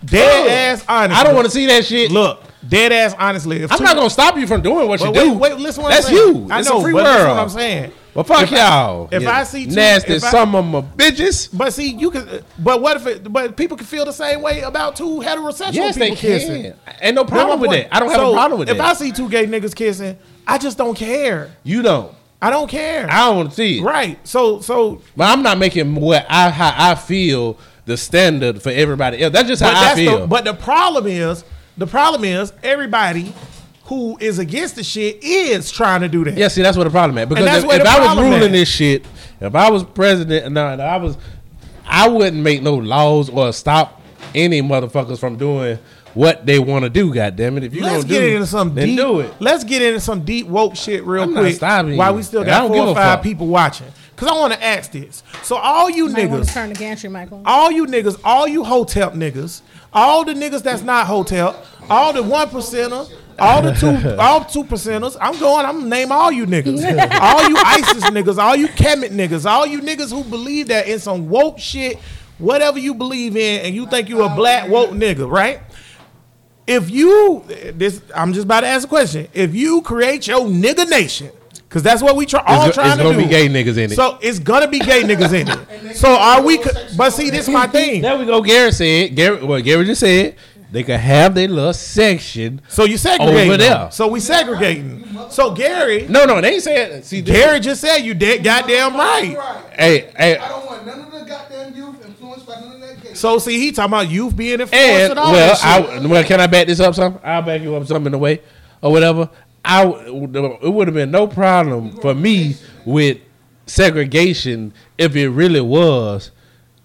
dead ass honestly. I don't want to see that shit. Look, dead ass honestly. If I'm not gonna stop you from doing what you But do. wait, wait, listen what That's I'm saying. you. I It's know, a free but world. listen what I'm saying. Well, fuck If y'all. if you I see two- nasty if I- some of my bitches. But see, you can. But what if? It, but people can feel the same way about two heterosexual Yes, they people kissing. can. Ain't no problem with that. I don't have So, a problem with if that. If I see two gay niggas kissing, I just don't care. you don't. I don't care. I don't want to see it. right. So so. But I'm not making what I how I feel the standard for everybody else. That's just how I feel. the. But the problem is, the problem is everybody who is against the shit is trying to do that. yeah, see, that's what the problem is. Because that's if, where if I was ruling at. this shit, if I was president, and I, and I was, I wouldn't make no laws or stop any motherfuckers from doing what they want to do. God damn it! If you Let's get do, into some deep. do it. Let's get into some deep woke shit real I'm quick. stopping While we still got four or five fuck. people watching, because I want to ask this. So all you Might niggas, turn the gantry mic on. all you niggas, all you Hotep niggas, all the niggas that's not Hotep, all the one percenter, all the two, all two percenters. I'm going. I'm gonna name all you niggas, all you ISIS niggas, all you Kemet niggas, all you niggas who believe that in some woke shit, whatever you believe in, and you think you a black woke nigga, right? If you this, I'm just about to ask a question. If you create your nigga nation. Cause that's what we try, all go- trying it's to do. It's gonna be gay niggas in it. So it's gonna be gay niggas in it. So are we? But see, this is my thing. There we go. Gary said. Gary, what Gary just said. They could have their little section. So you segregating Over them. there. So we segregating. So Gary, No, no, they said. saying. See, this- Gary just said you dead goddamn right. right. Hey, hey, I don't want none of the goddamn youth influenced by none of that gay. So see, he talking about youth being influenced and and all well, that shit. I, well, can I back this up some? I'll back you up some in a way or whatever. I w- it would have been no problem for me with segregation if it really was.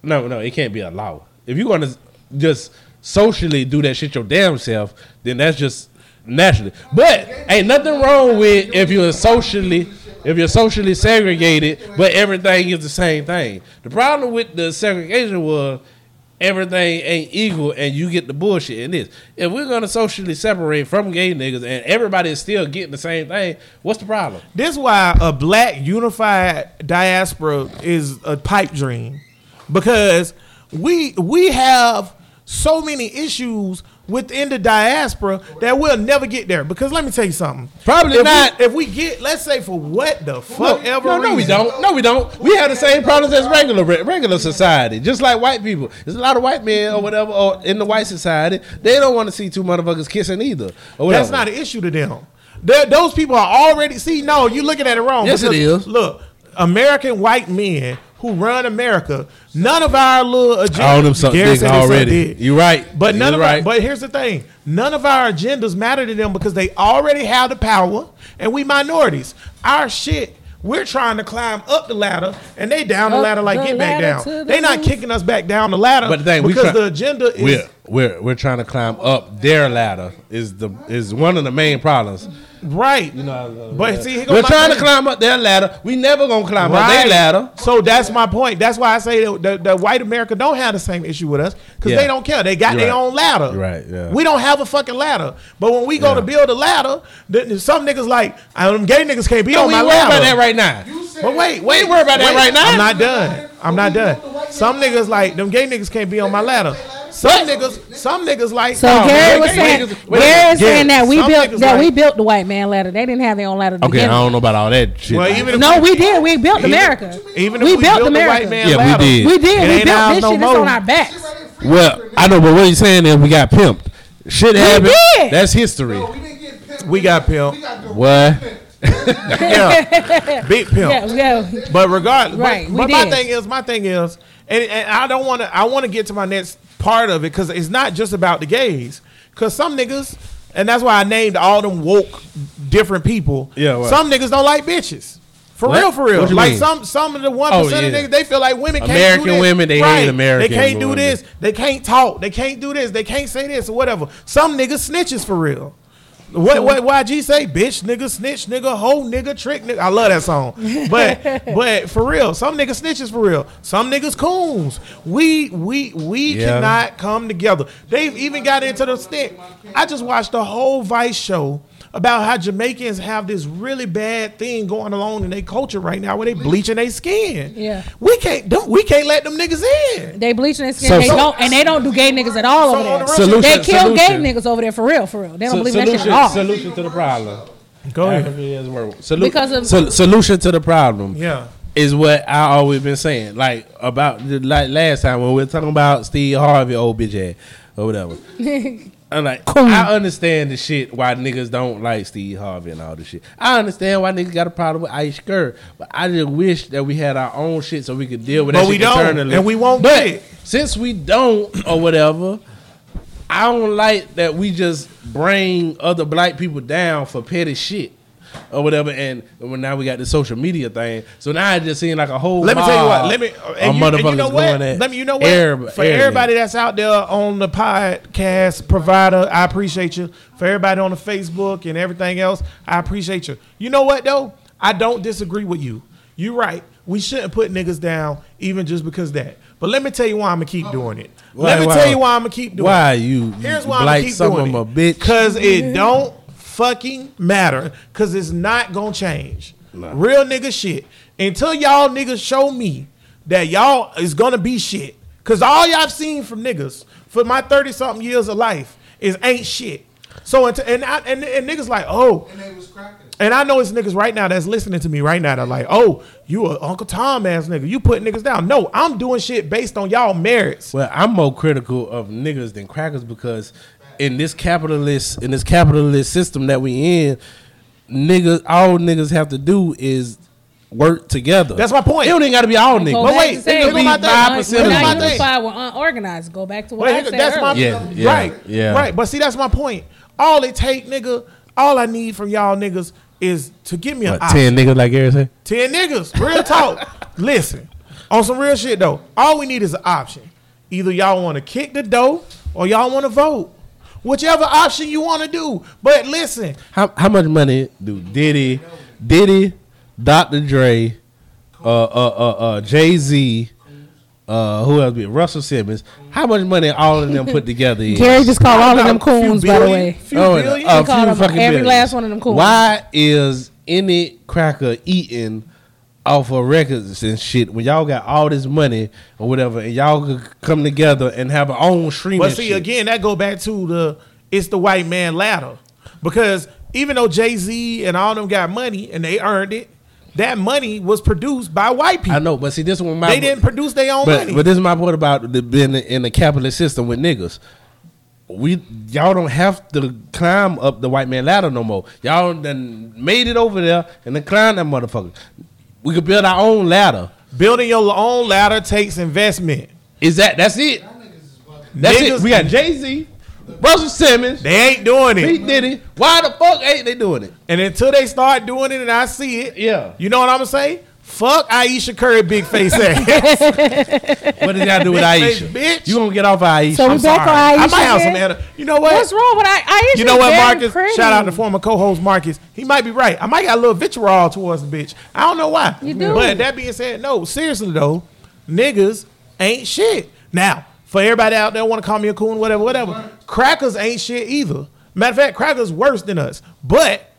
No, no, it can't be a law. If you're gonna just socially do that shit your damn self, then that's just naturally. But ain't nothing wrong with if you're socially if you're socially segregated, but everything is the same thing. The problem with the segregation was everything ain't equal and you get the bullshit in this. If we're gonna socially separate from gay niggas and everybody is still getting the same thing, what's the problem? This is why a black unified diaspora is a pipe dream, because we we have so many issues within the diaspora that we'll never get there. Because let me tell you something. Probably if not. We, if we get, let's say for what the fuck ever no, no, we don't. No, we don't. We have the same problems as regular regular society, just like white people. There's a lot of white men or whatever or in the white society. They don't want to see two motherfuckers kissing either. Or. That's not an issue to them. They're- those people are already see. No, you're looking at it wrong. Yes, it is. Look, American white men who run America. None of our little agendas. All them suck Gary dick said they suck already. dick. You right. But none You of right. our, but here's the thing: none of our agendas matter to them because they already have the power, and we minorities. Our shit. We're trying to climb up the ladder, and they down the Up ladder like the get back ladder to down. the They not kicking us back down the ladder. But the thing, because try- the agenda is we're, we're we're trying to climb up their ladder is the is one of the main problems. Right. You know, but see, We're my trying to climb up their ladder. We never gonna climb up their ladder. So that's my point. That's why I say that the, the white America don't have the same issue with us because Yeah. they don't care. They got You're their right. own ladder. You're right, yeah. We don't have a fucking ladder. But when we go Yeah. to build a ladder, then some niggas like, I them gay niggas can't be No, on we my ladder. about that right now. But wait, We wait, ain't worried about that wait. right now. I'm not done. I'm not done. Some niggas like them gay niggas can't be on my ladder. Some niggas, some niggas like. So no, Gary was saying, niggas- wait, Gary is saying that we some built niggas that we built the white man ladder. They didn't have their own ladder. To Okay, begin I don't know about all that shit. Well, even No, we did. We built Even- America. Even if we, we, built built the America. white man Yeah, we did. We did. We built ours this no shit. It's more. on our backs. well, I know, but what he's saying is we got pimped. Shit happened. That's history. We didn't pimped. We got pimp. We got the What? Yeah, big pimp. Yeah, yeah. But regardless, Right, but, we but my thing is, my thing is, and, and I don't want to. I want to get to my next part of it because it's not just about the gays. Because some niggas, and that's why I named all them woke different people. Yeah, some niggas don't like bitches. For What? real, for real. Like mean? some some of the one Oh, percent yeah. of niggas, they feel like women can't American do this. women, they hate. American They can't do women. this. They can't talk. They can't do this. They can't say this or whatever. Some niggas snitches for real. What what YG say? Bitch, nigga, snitch, nigga, hoe, nigga, trick, nigga. I love that song. But but for real, some niggas snitches for real. Some niggas coons. We we we Yeah. cannot come together. They've even got into the stick. I just watched the whole Vice show about how Jamaicans have this really bad thing going along in their culture right now where they bleaching their skin. Yeah. We can't don't we can't let them niggas in. They bleaching their skin. So- they so- don't, and they don't do gay niggas at all So over on the there. real Solution- they kill gay niggas over there for real, for real. They don't So- believe that shit solution, at all. solution to the problem. Go ahead. Solu- Because of- sol- solution to the problem. Yeah. is what I always been saying. Like about the- like last time when we were talking about Steve Harvey, old bitch ass or whatever. I'm like, I understand the shit why niggas don't like Steve Harvey and all this shit. I understand why niggas got a problem with Ice Skirt, but I just wish that we had our own shit so we could deal with But that we shit don't, internally. and we won't but get it. Since we don't or whatever, I don't like that we just bring other black people down for petty shit. Or whatever, and well, now we got the social media thing. So now it just seems like a whole. Let me tell you what. Let me. Uh, and you, and you know what? Let me. You know what? everyb- For everybody that's out there on the podcast provider, I appreciate you. For everybody on the Facebook and everything else, I appreciate you. You know what though? I don't disagree with you. You're right. We shouldn't put niggas down even just because that. But let me tell you why I'm gonna keep doing it. let me Why- tell you why I'm gonna keep doing it. Why you Here's why I'm gonna keep some doing it. Cause it mm-hmm. don't fucking matter. Cause it's not gonna change. Real nigga shit. Until y'all niggas show me that y'all is gonna be shit. Cause all y'all seen from niggas for my 30 something years of life is ain't shit. So until, and, I, and and niggas like, oh, And they was cracking. and I know it's niggas right now that's listening to me right now that like, oh, you a Uncle Tom ass nigga. You put niggas down. No, I'm doing shit based on y'all merits. Well, I'm more critical of niggas than crackers because in this capitalist in this capitalist system that we in, niggas all niggas have to do is work together. That's my point. It don't even got to be all Go niggas. But back wait, to saying it could be we- my thing. we're It could be my not unified. We're unorganized. Go back to what Well, I said that's my earlier. Yeah, yeah, right, yeah. right. But see, that's my point. All it take, nigga. All I need from y'all niggas is to give me an What, option. ten niggas like Gary said. Ten niggas, real talk. Listen, on some real shit though. All we need is an option. Either y'all want to kick the dough or y'all want to vote. Whichever option you want to do. But listen, How how much money do Diddy, Diddy, Dr. Dre, uh uh uh, uh Jay Z, uh who else? Be Russell Simmons. How much money all of them put together? Is? Gary just called all of them About a coons, by the way. Few Oh, and billion. a few them fucking every billion. last one of them coons. Why is any cracker eating off of records and shit when y'all got all this money or whatever, and y'all could come together and have our own streaming? But see, shit? again, that go back to the it's the white man ladder. Because even though Jay Z and all them got money and they earned it, that money was produced by white people. I know, but see, this one my They didn't produce their own But money. but this is my point about the, being in the capitalist system with niggas. We y'all don't have to climb up the white man ladder no more. Y'all then made it over there and then climb that motherfucker. We could build our own ladder. Building your own ladder takes investment. Is that that's it? That's Niggas- it. We got Jay Z, Russell Simmons, They ain't doing it. P. Diddy. Why the fuck ain't they doing it? And until they start doing it and I see it, Yeah. you know what I'm gonna say? Fuck Ayesha Curry big face ass. What does that do with Big face Ayesha? bitch. You gonna get off of Ayesha? So we I'm back sorry. on I Ayesha might have some again? edit. You know what? What's wrong with I- Ayesha? You know what, Very Marcus? pretty. Shout out to former co-host Marcus. He might be right. I might got a little vitriol towards the bitch. I don't know why. You do. But that being said, no, seriously though, niggas ain't shit. Now, for everybody out there want to call me a coon, whatever, whatever. Crackers ain't shit either. Matter of fact, crackers worse than us. But,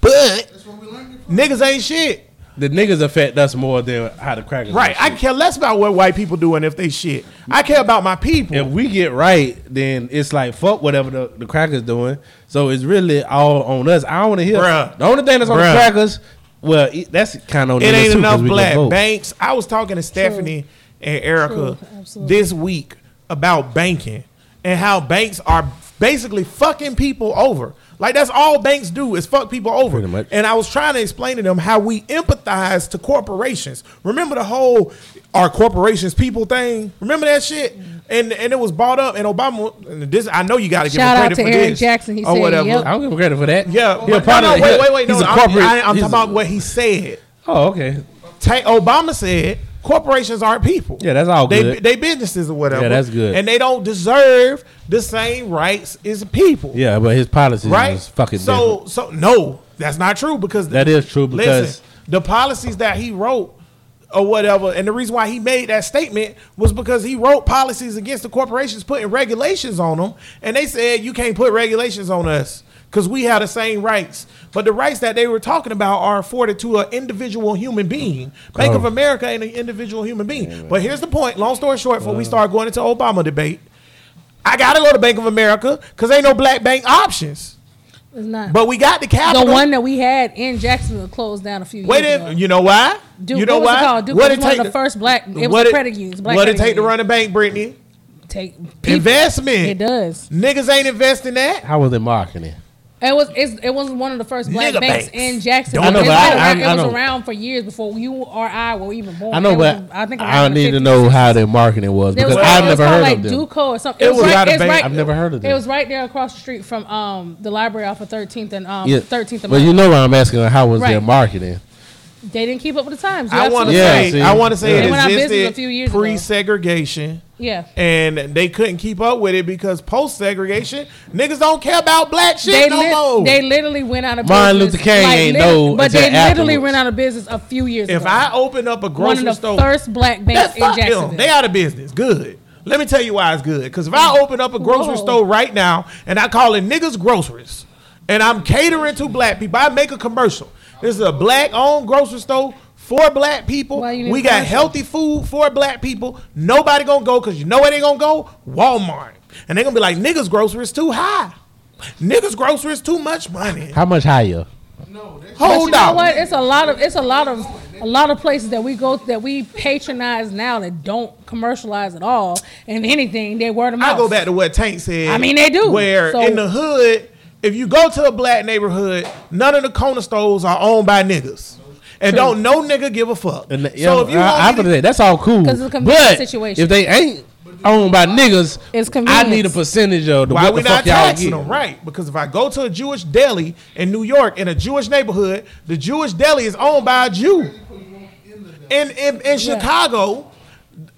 but That's what we learned niggas ain't shit. The niggas affect us more than how the crackers. Right. I care less about what white people do and if they shit. I care about my people. if we get right, then it's like fuck whatever the, the crackers doing. So it's really all on us. I don't want to hear Bruh. the only thing that's on Bruh. the crackers. Well, it, that's kind of it ain't too, 'cause enough black banks. I was talking to Stephanie and Erica True, this week about banking and how banks are basically fucking people over. Like that's all banks do is fuck people over. Pretty much. And I was trying to explain to them how we empathize to corporations. Remember the whole our corporations people" thing? Remember that shit? And and it was bought up. And Obama. And this I know you got to give him Shout out credit to for Eric this Jackson. He or said, whatever. yep. I don't give him credit for that. Yeah, He a part no, of no, it. wait, wait, wait. He's no, a I'm, corporate. I, I'm he's talking a- about what he said. Oh, okay. Ta- Obama said corporations aren't people. Yeah, that's all they, good. They they businesses or whatever. Yeah, that's good. And they don't deserve the same rights as people. Yeah, but his policies Right. is fucking so different. so no, that's not true because That is true because listen, the policies that he wrote or whatever, and the reason why he made that statement was because he wrote policies against the corporations putting regulations on them, and they said you can't put regulations on us because we have the same rights. But the rights that they were talking about are afforded to an individual human being. Bank of Oh. America ain't an individual human being. But here's the point. Long story short, before we start going into Obama debate, I gotta go to Bank of America because ain't no black bank options. It's not. But we got the capital. the one that we had in Jacksonville closed down a few Wait, years a- ago. you know why? Duke, you know what was why? it called? Duke What was it one of take the first black. It was what a credit union. Black What it credit take to union. run a bank, Brittany? Take people, Investment. It does. Niggas ain't investing that. how was it marketing? It was. It's, it was one of the first black Nigga banks banks. in Jacksonville. Don't know, It's but been I- around- I- I it was know. around for years before you or I were even born. I know, It was, but I think I around the need to 50s, know how their marketing was There because was- I've it was never called heard like of them. Duco or something. It was right, out of it's bank. right- I've never heard of It was right there across the street from um the library off of 13th and um Yeah, 13th and but you know why I'm asking how was their Right. marketing? They didn't keep up with the times. You're I want to Yeah, say, see? I want to say They it went out of existed a few years ago. pre-segregation, Yeah. and they couldn't keep up with it because post-segregation, niggas don't care about black shit They, no lit- more. they literally went out of Martin business. Luther King ain't lit- know But until they literally went out of business a few years ago. if ago. I open up a one grocery of the store, first black That's banks in Jacksonville. them. They out of business. Good. Let me tell you why it's good. Because if I mm-hmm. open up a grocery Whoa. store right now and I call it niggas groceries, and I'm catering to black people, I make a commercial. This is a black owned grocery store for black people. Why you need We got commercial? healthy food for black people. Nobody gonna go because you know where they gonna go? Walmart. And they gonna be like, niggas groceries too high. Niggas groceries too much money. How much higher? But Hold you know on. what? It's a lot of it's a lot of a lot of places that we go that we patronize now that don't commercialize at all. And anything, they word of mouth. I go back to what Tank said. I mean, they do. Where So- in the hood, if you go to a black neighborhood, none of the corner stores are owned by niggas. And don't no nigga give a fuck. And so so if you I, want I me to- say that's all cool. 'Cause it's a convenient but situation. if they ain't owned by niggas, It's I need a percentage of the, why what we the not fuck y'all taxing get. them? Right. Because if I go to a Jewish deli in New York in a Jewish neighborhood, the Jewish deli is owned by a Jew. In in, in Chicago,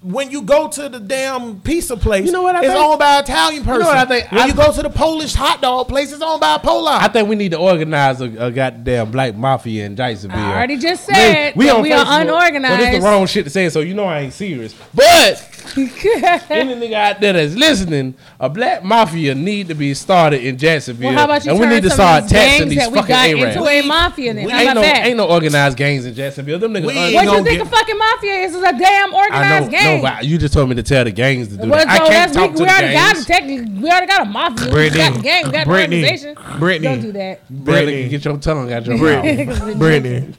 when you go to the damn pizza place, You know what I it's think? owned by an Italian person. what I think? When I- you go to the Polish hot dog place, it's owned by a Polar. I think we need to organize a, a goddamn black mafia in Jacksonville. I already just said that we are on Facebook. unorganized. Well, it's the wrong shit to say, so you know I ain't serious. But any nigga out there that's listening, a black mafia need to be started in Jacksonville. well, how about you and we need to start of these taxing gangs these that we fucking got Arabs. into a mafia then? How Ain't no, ain't no organized gangs in Jacksonville. Them niggas. We what you think get- a fucking mafia is? Is a damn organized know, gang. no, but you just told me to tell the gangs to do Well, that. I can't talk we, to we the already got gangs. it. We already got a mafia. we got a gang. We got Brittany, an organization. Brittany. Don't do that. Brittany. Brittany, get your tongue out your mouth. Brittany.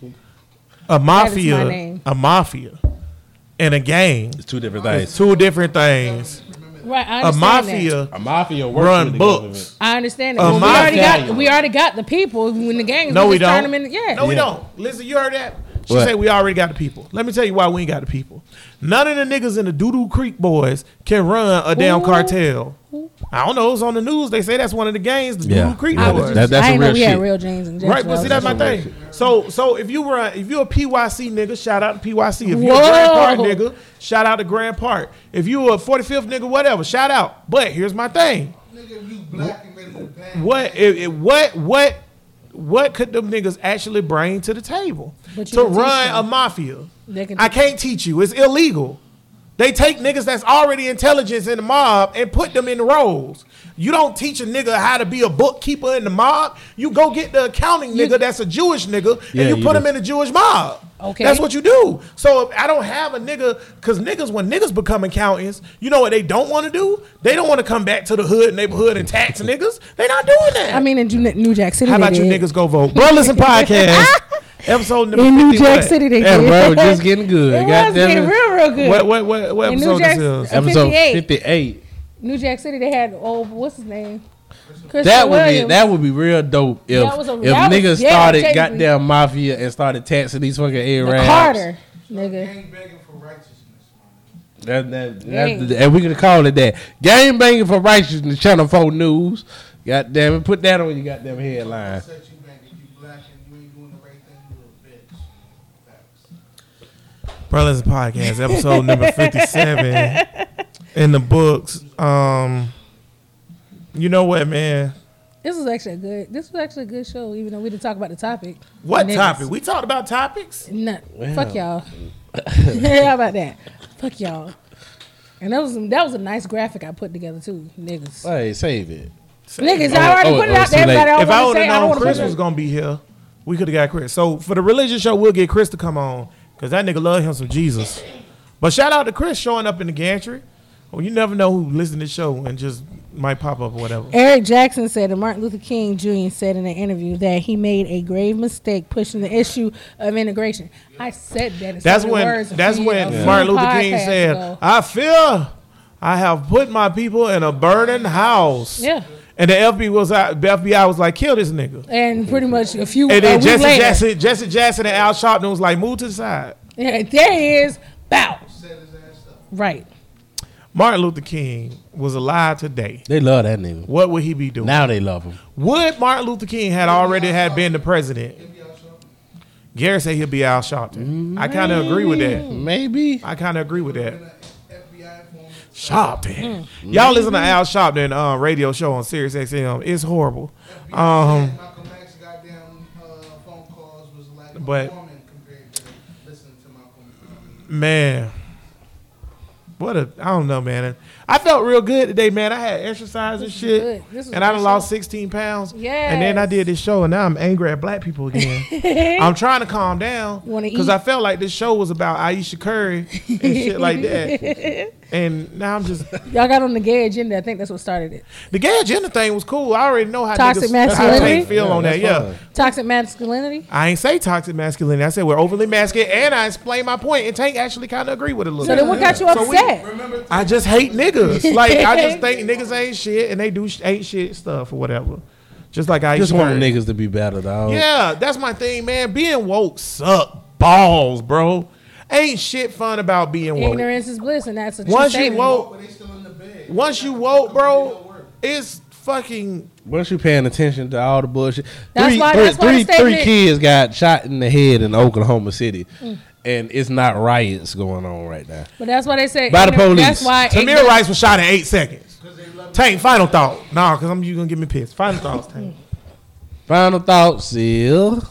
A mafia, a mafia, and a gang. It's two different It's things. two different things. Right, I A understand mafia A mafia works run books. government. I understand that. A But we already got we already got the people when the gangs. No, we just don't. them in. Yeah. No, we Yeah. don't. Listen, you heard that? She What? said we already got the people. Let me tell you why we ain't got the people. None of the niggas in the Doodoo Creek boys can run a damn Who? cartel. I don't know. It's on the news. They say that's one of the gangs, the Yeah. Doodoo Creek I boys. was That- that's I some didn't know real we had real James and Right, but see that's my Jacksonville. thing. So, so if you run, if you're a PYC nigga, shout out to PYC. If you're a Grand Park nigga, shout out to Grand Park. If you a 45th nigga, whatever, shout out. But here's my thing. Nigga, you black What, if, if- what, what, what could them niggas actually bring to the table to run a mafia? Can I can't teach you. It's illegal. They take niggas that's already intelligence in the mob and put them in the roles. You don't teach a nigga how to be a bookkeeper in the mob. You go get the accounting You- nigga that's a Jewish nigga Yeah, and you you put do. him in the Jewish mob. Okay. That's what you do. So if I don't have a nigga, cause niggas when niggas become accountants, you know what they don't want to do? They don't want to come back to the hood neighborhood and tax niggas. They not doing that. I mean, in New Jack City. how about you did. niggas go vote? Bro, listen podcast episode number In New 50 Jack what? City, they Yeah, bro, just getting good. It was getting it. real, real good. What what what, what episode Jack- this is? Episode 58. 58. New Jack City, they had oh, what's his name? Christopher That would be that would be real dope if That a- if that was- niggas yeah, started technically. goddamn mafia and started taxing these fucking The Arabs. Carter, nigga. Gang begging for righteousness. That, that, that, and we could call it that. Game banging for righteousness, Channel 4 News. God damn it, put that on your goddamn headline. Set you back if you black and you ain't doing the right thing, you a Brothers Podcast, episode number 57 in the books. Um, you know what, man? This was actually a good. This was actually a good show, even though we didn't talk about the topic. What Niggas. topic? We talked about topics. Nah, fuck y'all. How about that? Fuck y'all. And that was that was a nice graphic I put together too, niggas. Hey, save it. Niggas, Oh, I already oh, put it oh, out it's there. late. Everybody If I would have known Chris was gonna be here, we could have got Chris. So for the religion show, we'll get Chris to come on because that nigga love him some Jesus. But shout out to Chris showing up in the gantry. Well, you never know who listen to the show and just might pop up or whatever. Eric Jackson said that Martin Luther King Jr. said in an interview that he made a grave mistake pushing the issue of integration. I said that. That's when words that's when a few Martin Luther King said, ago. "I fear I have put my people in a burning house." Yeah. And the FBI was out, the FBI was like, "Kill this nigga." And pretty much a few. And then Jesse later, Jackson, Jesse Jackson, and Al Sharpton was like, "Move to the side." Yeah, there he is. Bow. Set his ass up. Right. Martin Luther King was alive today. They love that nigga. What would he be doing? Now they love him. Would Martin Luther King had already had been the president? Give y'all something. Gary said he'll be Al Sharpton. I kind of agree with that. Maybe. I kind of agree with that. Sharpton. Y'all listen to Al Sharpton uh, radio show on Sirius XM. It's horrible. Um, Malcolm X goddamn uh, phone calls was like But- a woman compared to listening to Malcolm. Man, what a I don't know, man. I felt real good today, man. I had exercise and shit, good. This was and I done lost show. 16 pounds. Yeah. And then I did this show, and now I'm angry at black people again. I'm trying to calm down because? I felt like this show was about Ayesha Curry and shit like that. And now I'm just Y'all got on the gay agenda. I think that's what started it. the gay agenda thing was cool. I already know how Toxic niggas, masculinity? Tank feel Yeah, on that. that's Yeah. Toxic masculinity. I ain't say toxic masculinity. I said we're overly masculine, and I explained my point. And Tank actually kind of agree with it a little. Bit. So bit. then what got you So we- upset? I just hate niggas. Like I just think niggas ain't shit, and they do sh- ain't shit stuff or whatever. Just like I Just want heard. niggas to be better, though. Yeah, that's my thing, man. Being woke suck balls, bro. Ain't shit fun about being woke. Ignorance is bliss, and that's a true Once you statement. woke, but they still in the bed. once you woke, bro, it's fucking. Once you paying attention to all the bullshit, That's three, why- three- that's why the three- three kids got shot in the head in Oklahoma City, mm. and it's not riots going on right now. But that's why they say By the ignorant- police. That's why Tamir ignorant- Rice was shot in eight seconds. Tank, final thought. Nah, because I'm you gonna get me pissed. Final thoughts, Tank. Final thoughts, Sil.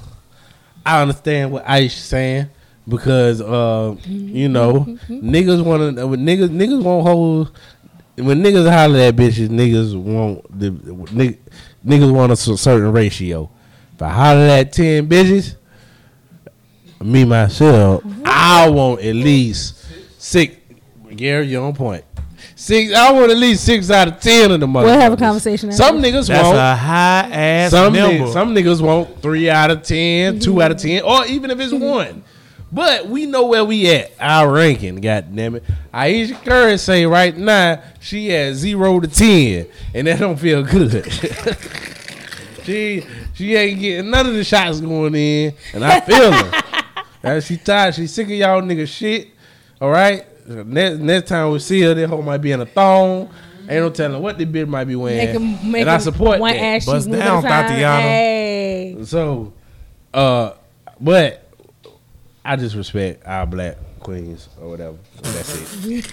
I understand what Ice saying because uh, you know niggas want to niggas niggas won't hold when niggas holler at bitches niggas want the niggas, niggas want a certain ratio. If I holler at ten bitches, me myself, I want at least six. Gary, you're on point. Six. I want at least six out of ten of the motherfuckers. We'll have a conversation after. Some niggas That's won't. a high ass Some number. niggas, some niggas want three out of 10, two out of ten, or even if it's one. But we know where we at. Our ranking, god damn it. Ayesha Curry say right now she at zero to ten, and that don't feel good. she she ain't getting none of the shots going in, and I feel her. Now, she tired. She sick of y'all niggas shit. All right. Next, next time we see her, that hoe might be in a thong. Ain't no telling what the bitch might be wearing. Make 'em- make and I support one that. ass Bust down, at a time. Tatiana. Hey. So, uh, but I just respect our black queens or whatever. That's it.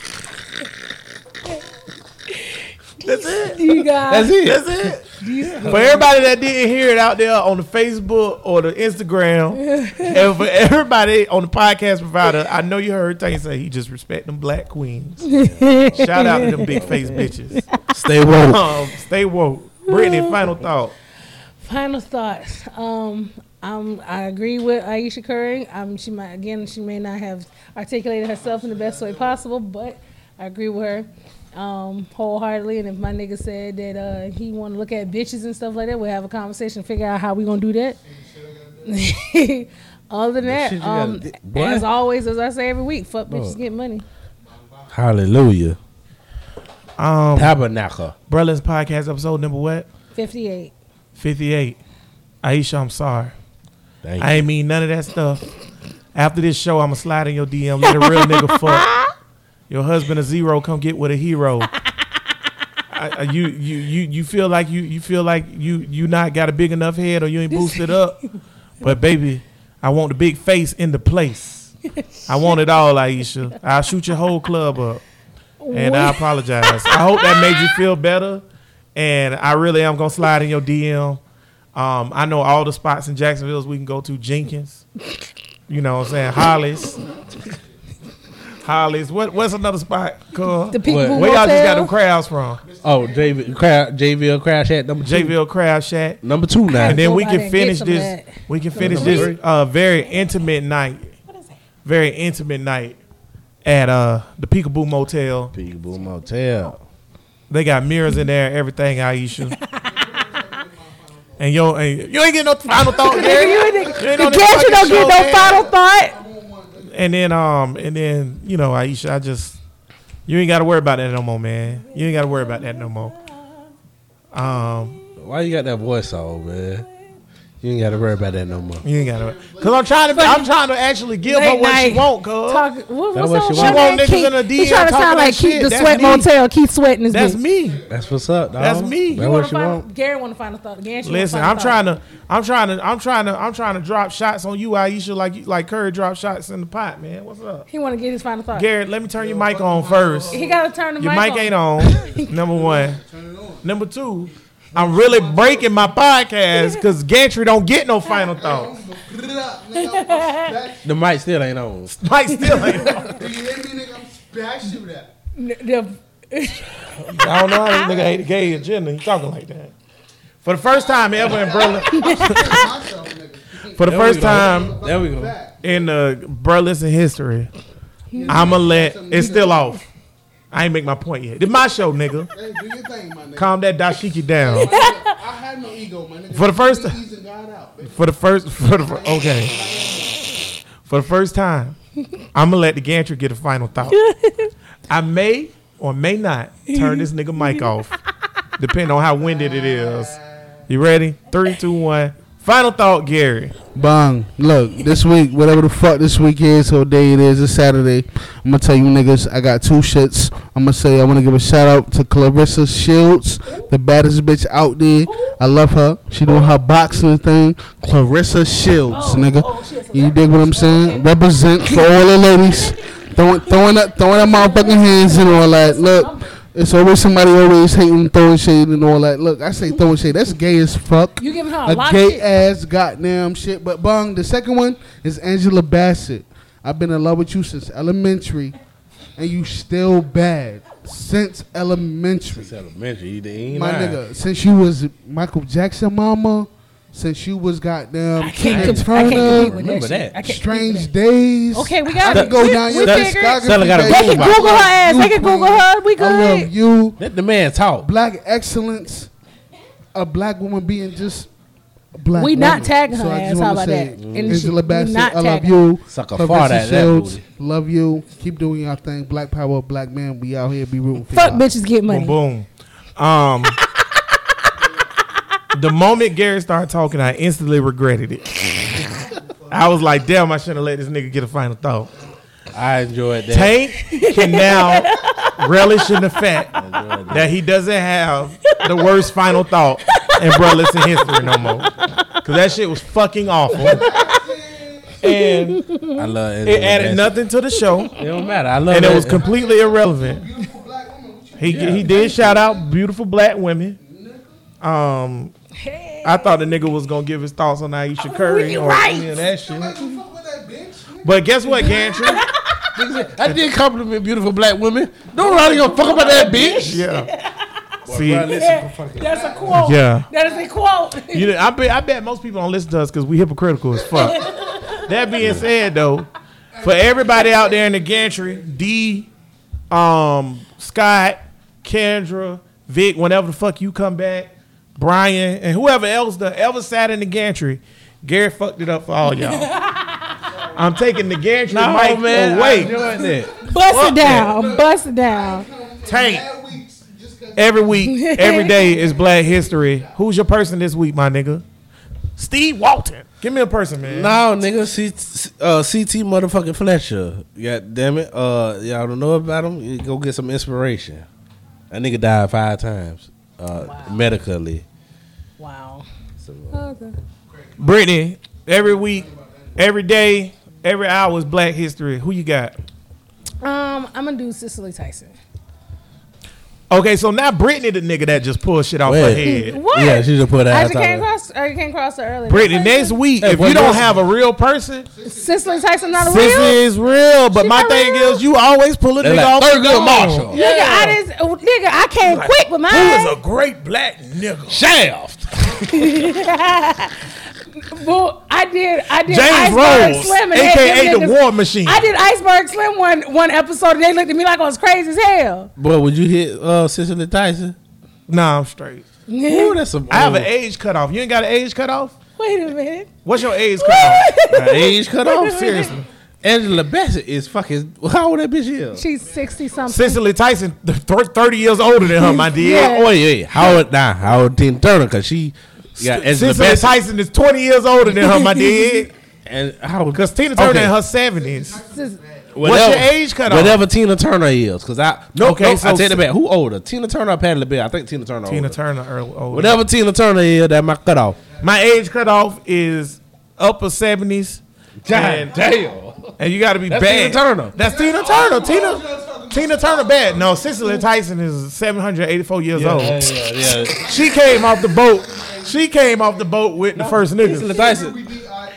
That's it. You got That's it. That's it. For everybody that didn't hear it out there on the Facebook or the Instagram, and for everybody on the podcast provider, I know you heard Tank say he just respect them black queens. Shout out to them big face bitches. Stay woke. Um, stay woke. Brittany, final thought. Final thoughts. Um, Um, I agree with Ayesha Curry. Um, she might again, she may not have articulated herself in the best way possible, but I agree with her um, wholeheartedly. And if my nigga said that uh, he want to look at bitches and stuff like that, we'll have a conversation, figure out how we gonna do that. Other than that, shit you gotta um, di- as always, as I say every week, fuck bitches get money. Hallelujah. Um, Tabernacle. Brother's podcast episode number what? Fifty-eight. Fifty-eight. Ayesha, I'm sorry. Thank I ain't mean none of that stuff. After this show, I'ma slide in your DM. Let a real nigga fuck. Your husband a zero. Come get with a hero. I, you you you you feel like you you feel like you you not got a big enough head or you ain't boosted up. But baby, I want the big face in the place. I want it all, Ayesha. I'll shoot your whole club up. And I apologize. I hope that made you feel better. And I really am gonna slide in your DM. Um, I know all the spots in Jacksonville we can go to. Jenkins, you know what I'm saying? Hollis. Hollis. What what's another spot called? The people What? who Where y'all just got them crowds from? Oh, JV, crowd, JVL Crash at number two. JVille Crowd Shack. Number two now. And then we can finish this. that. We can finish this uh, very intimate night. Very intimate night at uh, the Peekaboo Motel. Peekaboo Motel. They got mirrors in there, everything, Ayesha. and yo, and you ain't getting no final thought, Gary. You ain't on The this cat, you don't get no man. final thought. And then, um, and then, you know, Ayesha, I just, you ain't got to worry about that no more, man. You ain't got to worry about that no more. Um, Why you got that voice on, man? You ain't got to worry about that no more. you ain't got to, cause I'm trying to, I'm trying to actually give her Late what she want, cuz. Talk, what, That's what's what she want. She want niggas Keith? in her He DM trying to talking sound like Keith, shit. the That's sweat me. motel. Keith sweating his That's bitch. me. That's what's up, dog. That's me. That's You what want to find? want. Gary want to find a thought. Gary, Listen, I'm trying to, I'm trying to, I'm trying to, I'm trying to drop shots on you, Ayesha, like you- like Curry drop shots in the pot, man. What's up, He want to get his final thought. Garrett? Let me turn your mic on first. He got to turn the mic. On. Your mic, mic ain't on. Number one. Turn it on. Number two. I'm really breaking my podcast because Gantry don't get no final thought. Put it up, nigga. The mic still ain't on. Mike still ain't on. Do you hear me, nigga? I'm smash you that. The- I don't know how this nigga hate the gay agenda. He talking like that. For the first time ever in Berlin, for the first time There we go. in uh, the Bruh Listen history, I'ma let it's still off. I ain't make my point yet. It's my show, nigga. Hey, do your thing, my nigga. Calm that dashiki down. I have no ego, my nigga. For the first time- easing God out, bitch. For the first, for the fir- okay. For the first time, I'm gonna let the gantry get a final thought. I may or may not turn this nigga mic off, depending on how winded it is. You ready? Three, two, one. Final thought, Gary. Bong. Look, this week, whatever the fuck this week is or day it is, it's Saturday. I'm gonna tell you niggas, I got two shits. I'm gonna say I wanna give a shout out to Claressa Shields, the baddest bitch out there. I love her. She doing her boxing thing. Claressa Shields, nigga. You dig what I'm saying? Represent for all the ladies. Throwing, throwing up, throwing up motherfucking hands and all that. Look, it's always somebody always hating, throwing shade and all that. Look, I say mm-hmm. throwing shade. That's gay as fuck you giving her a, a lot gay of shit. ass goddamn shit. But bong, the second one is Angela Bassett. I've been in love with you since elementary, and you still bad since elementary, It's elementary. He ain't my lying. nigga. Since you was Michael Jackson, mama. Since you was goddamn I can't, Tina I can't compete Turner, with Remember that. that. shit. I can't Strange Days. Okay, we got could it. go We- down we your discography. Stella got a baby. They can Google Google her ass. You They can. Google her. We good. I love you. Let the man talk. Black excellence. A black woman being just black. We not woman. tagging her I just ass. wanna How about say, that? In the shit. Angela Bassett, I love you. Suck a Claressa fart at that Shields, booty. love you. Keep doing your thing. Black power, black man. We out here be rooting for Fuck y'all. bitches get money. Boom, boom. Um, the moment Gary started talking, I instantly regretted it. I was like, damn, I shouldn't have let this nigga get a final thought. I enjoyed that. Tank can now relish in the fact that. that he doesn't have the worst final thought in Bruh Listen history no more. Cause that shit was fucking awful. And I love it It added nothing to the show. It don't matter. I love it. And it was completely irrelevant. He he did shout out beautiful black women. Um I thought the nigga was gonna give his thoughts on Ayesha Curry or any of that shit. But guess what, Gantry? I did compliment beautiful black women. Don't nobody gonna fuck about that bitch. Yeah. See, That's a quote. Yeah. That is a quote. you know, I bet I bet most people don't listen to us because we hypocritical as fuck. that being said, though, for everybody out there in the gantry, D, um, Scott, Kendra, Vic, whenever the fuck you come back, Brian, and whoever else that ever sat in the gantry, Gary fucked it up for all y'all. I'm taking the gantry No, mic man. I away. enjoyed that. Bust Fuck it down. Bust it down. Tank. Every week, every day is Black History. Who's your person this week, my nigga? Steve Walton. Give me a person, man. No, nigga, C, uh, CT motherfucking Fletcher. God damn it. Uh, y'all don't know about him? You Go get some inspiration. That nigga died five times, uh, medically. Wow. So, Okay. Brittany, every week, every day, every hour is Black History. Who you got? Um, I'm gonna do Cicely Tyson. Okay, so now Brittany, the nigga that just pulled shit off her head. What? Yeah, she just put I ass just came her. across. I came across her earlier. Brittany, next week, Hey, if what you don't else? have a real person, Cicely Tyson not a Sissy real. is real. But She my not thing real? is, you always pull a They're nigga like, off the Thurgood dome. Marshall. Nigga, I just oh, nigga, I came quick with mine. Who is a great black nigga? Shaft. Well, I did. I did. James Iceberg Rose, Slim and aka the niggas- War Machine. I did Iceberg Slim one one episode, and they looked at me like I was crazy as hell. Boy, would you hit uh, Cicely Tyson? Nah, I'm straight. Ooh, that's some I have an old- age cutoff. You ain't got an age cutoff? Wait a minute. What's your age cutoff? age cut off. Seriously. Angela Bassett is fucking. How old that bitch is? She's sixty something. Cicely Tyson, th- th- 30 years older than her, my dear. Yeah. Oh, yeah, wait. How old? Nah, how old Tina Turner? Cause she got Angela Cicely Bassett. Tyson is 20 years older than her, my dear. And how? Because Tina Turner Okay. in her 70s. What's your age cut cutoff? Whatever Tina Turner is, because I no, Okay, okay, so I take it si- back. Who older? Tina Turner or Patti LaBelle? I think Tina Turner. Tina older. Turner early, older. Whatever Tina Turner is, that my cutoff. My age cutoff is upper 70s. and, damn. and you got to be That's bad. Tina Turner. That's Tina Turner. Tina Tina Turner bad. No, Cicely Tyson is 784 years old. Yeah, yeah, yeah. She came off the boat. She came off the boat with the first nigga. Cicely nigga. Tyson.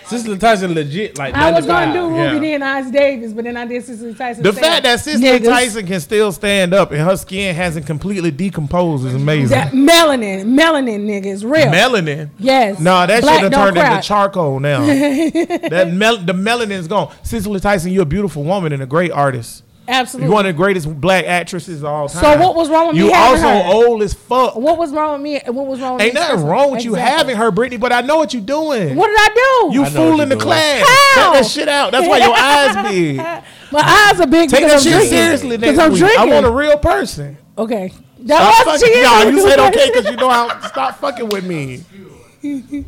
Cicely Tyson legit like. I was gonna 95. do Yeah. Ruby Dee and Ossie Davis, but then I did Cicely Tyson. The instead. fact that Cicely Niggas. Tyson can still stand up and her skin hasn't completely decomposed is amazing. That melanin, melanin nigga is real. Melanin. yes. No, that Black shit done turned crack. into charcoal now. that mel- the melanin's gone. Cicely Tyson, you're a beautiful woman and a great artist. Absolutely. You're one of the greatest black actresses of all time. So what was wrong with you me having also her? old as fuck. what was wrong with me? What was wrong with Ain't me? Ain't nothing wrong with you Exactly. having her, Brittany, but I know what you're doing. What did I do? You I fooling the you're doing. class. How? Cut that shit out. That's why your eyes big. My eyes are big Take that because shit I'm drinking. seriously Because next I'm week. drinking. I want a real person. okay. That Stop was fucking, she no, you said okay because you know how. Stop fucking with me. My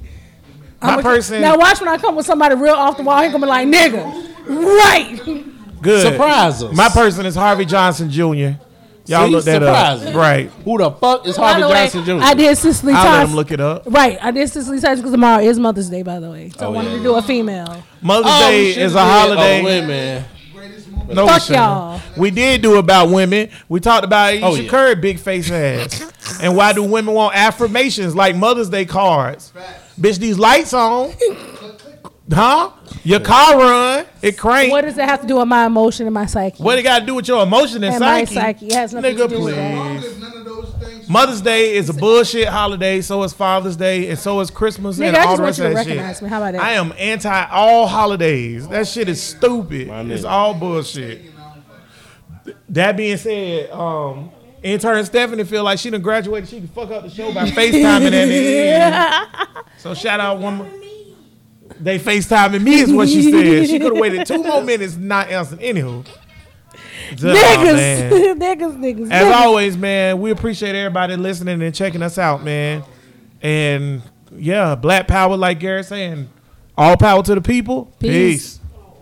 I'ma- person. Now watch when I come with somebody real off the wall. He gonna be like, nigga, right? Good. Surprise us. My person is Harvey Johnson Jr. Y'all See? look that Surprise up. Right. Who the fuck is By Harvey the way, Johnson Jr.? I did Cicely I'll let him look it up. Right, I did Cicely Tyson because tomorrow is Mother's Day, by the way. So oh, I wanted to do a female. Mother's Oh, Day is a holiday. Oh, women. No, Fuck shouldn't. y'all. We did do about women. We talked about oh, Ayesha Oh, yeah. Curry, big face ass. and why do women want affirmations like Mother's Day cards? Bitch, these lights on. Huh? Your car run. It crank. What What, does it have to do with my emotion and my psyche? What it got to do with your emotion and, and my psyche? psyche? It has nothing Nigga, to do with that. please. None of those things. Mother's Day is a bullshit holiday. So is Father's Day, and so is Christmas Nigga, and I all just the want rest you of that recognize shit. me. How about that? I am anti all holidays. That shit is stupid. It's all bullshit. That being said, um, intern Stephanie feel like she done graduated. She can fuck up the show by FaceTiming at the end. So shout out one more. They FaceTiming me is what she said. She could have waited two more minutes not answering. Anywho. Oh, man. niggas, niggas, niggas. As niggas. always, man, we appreciate everybody listening and checking us out, man. And yeah, black power, like Garrett saying, all power to the people. Peace. Peace.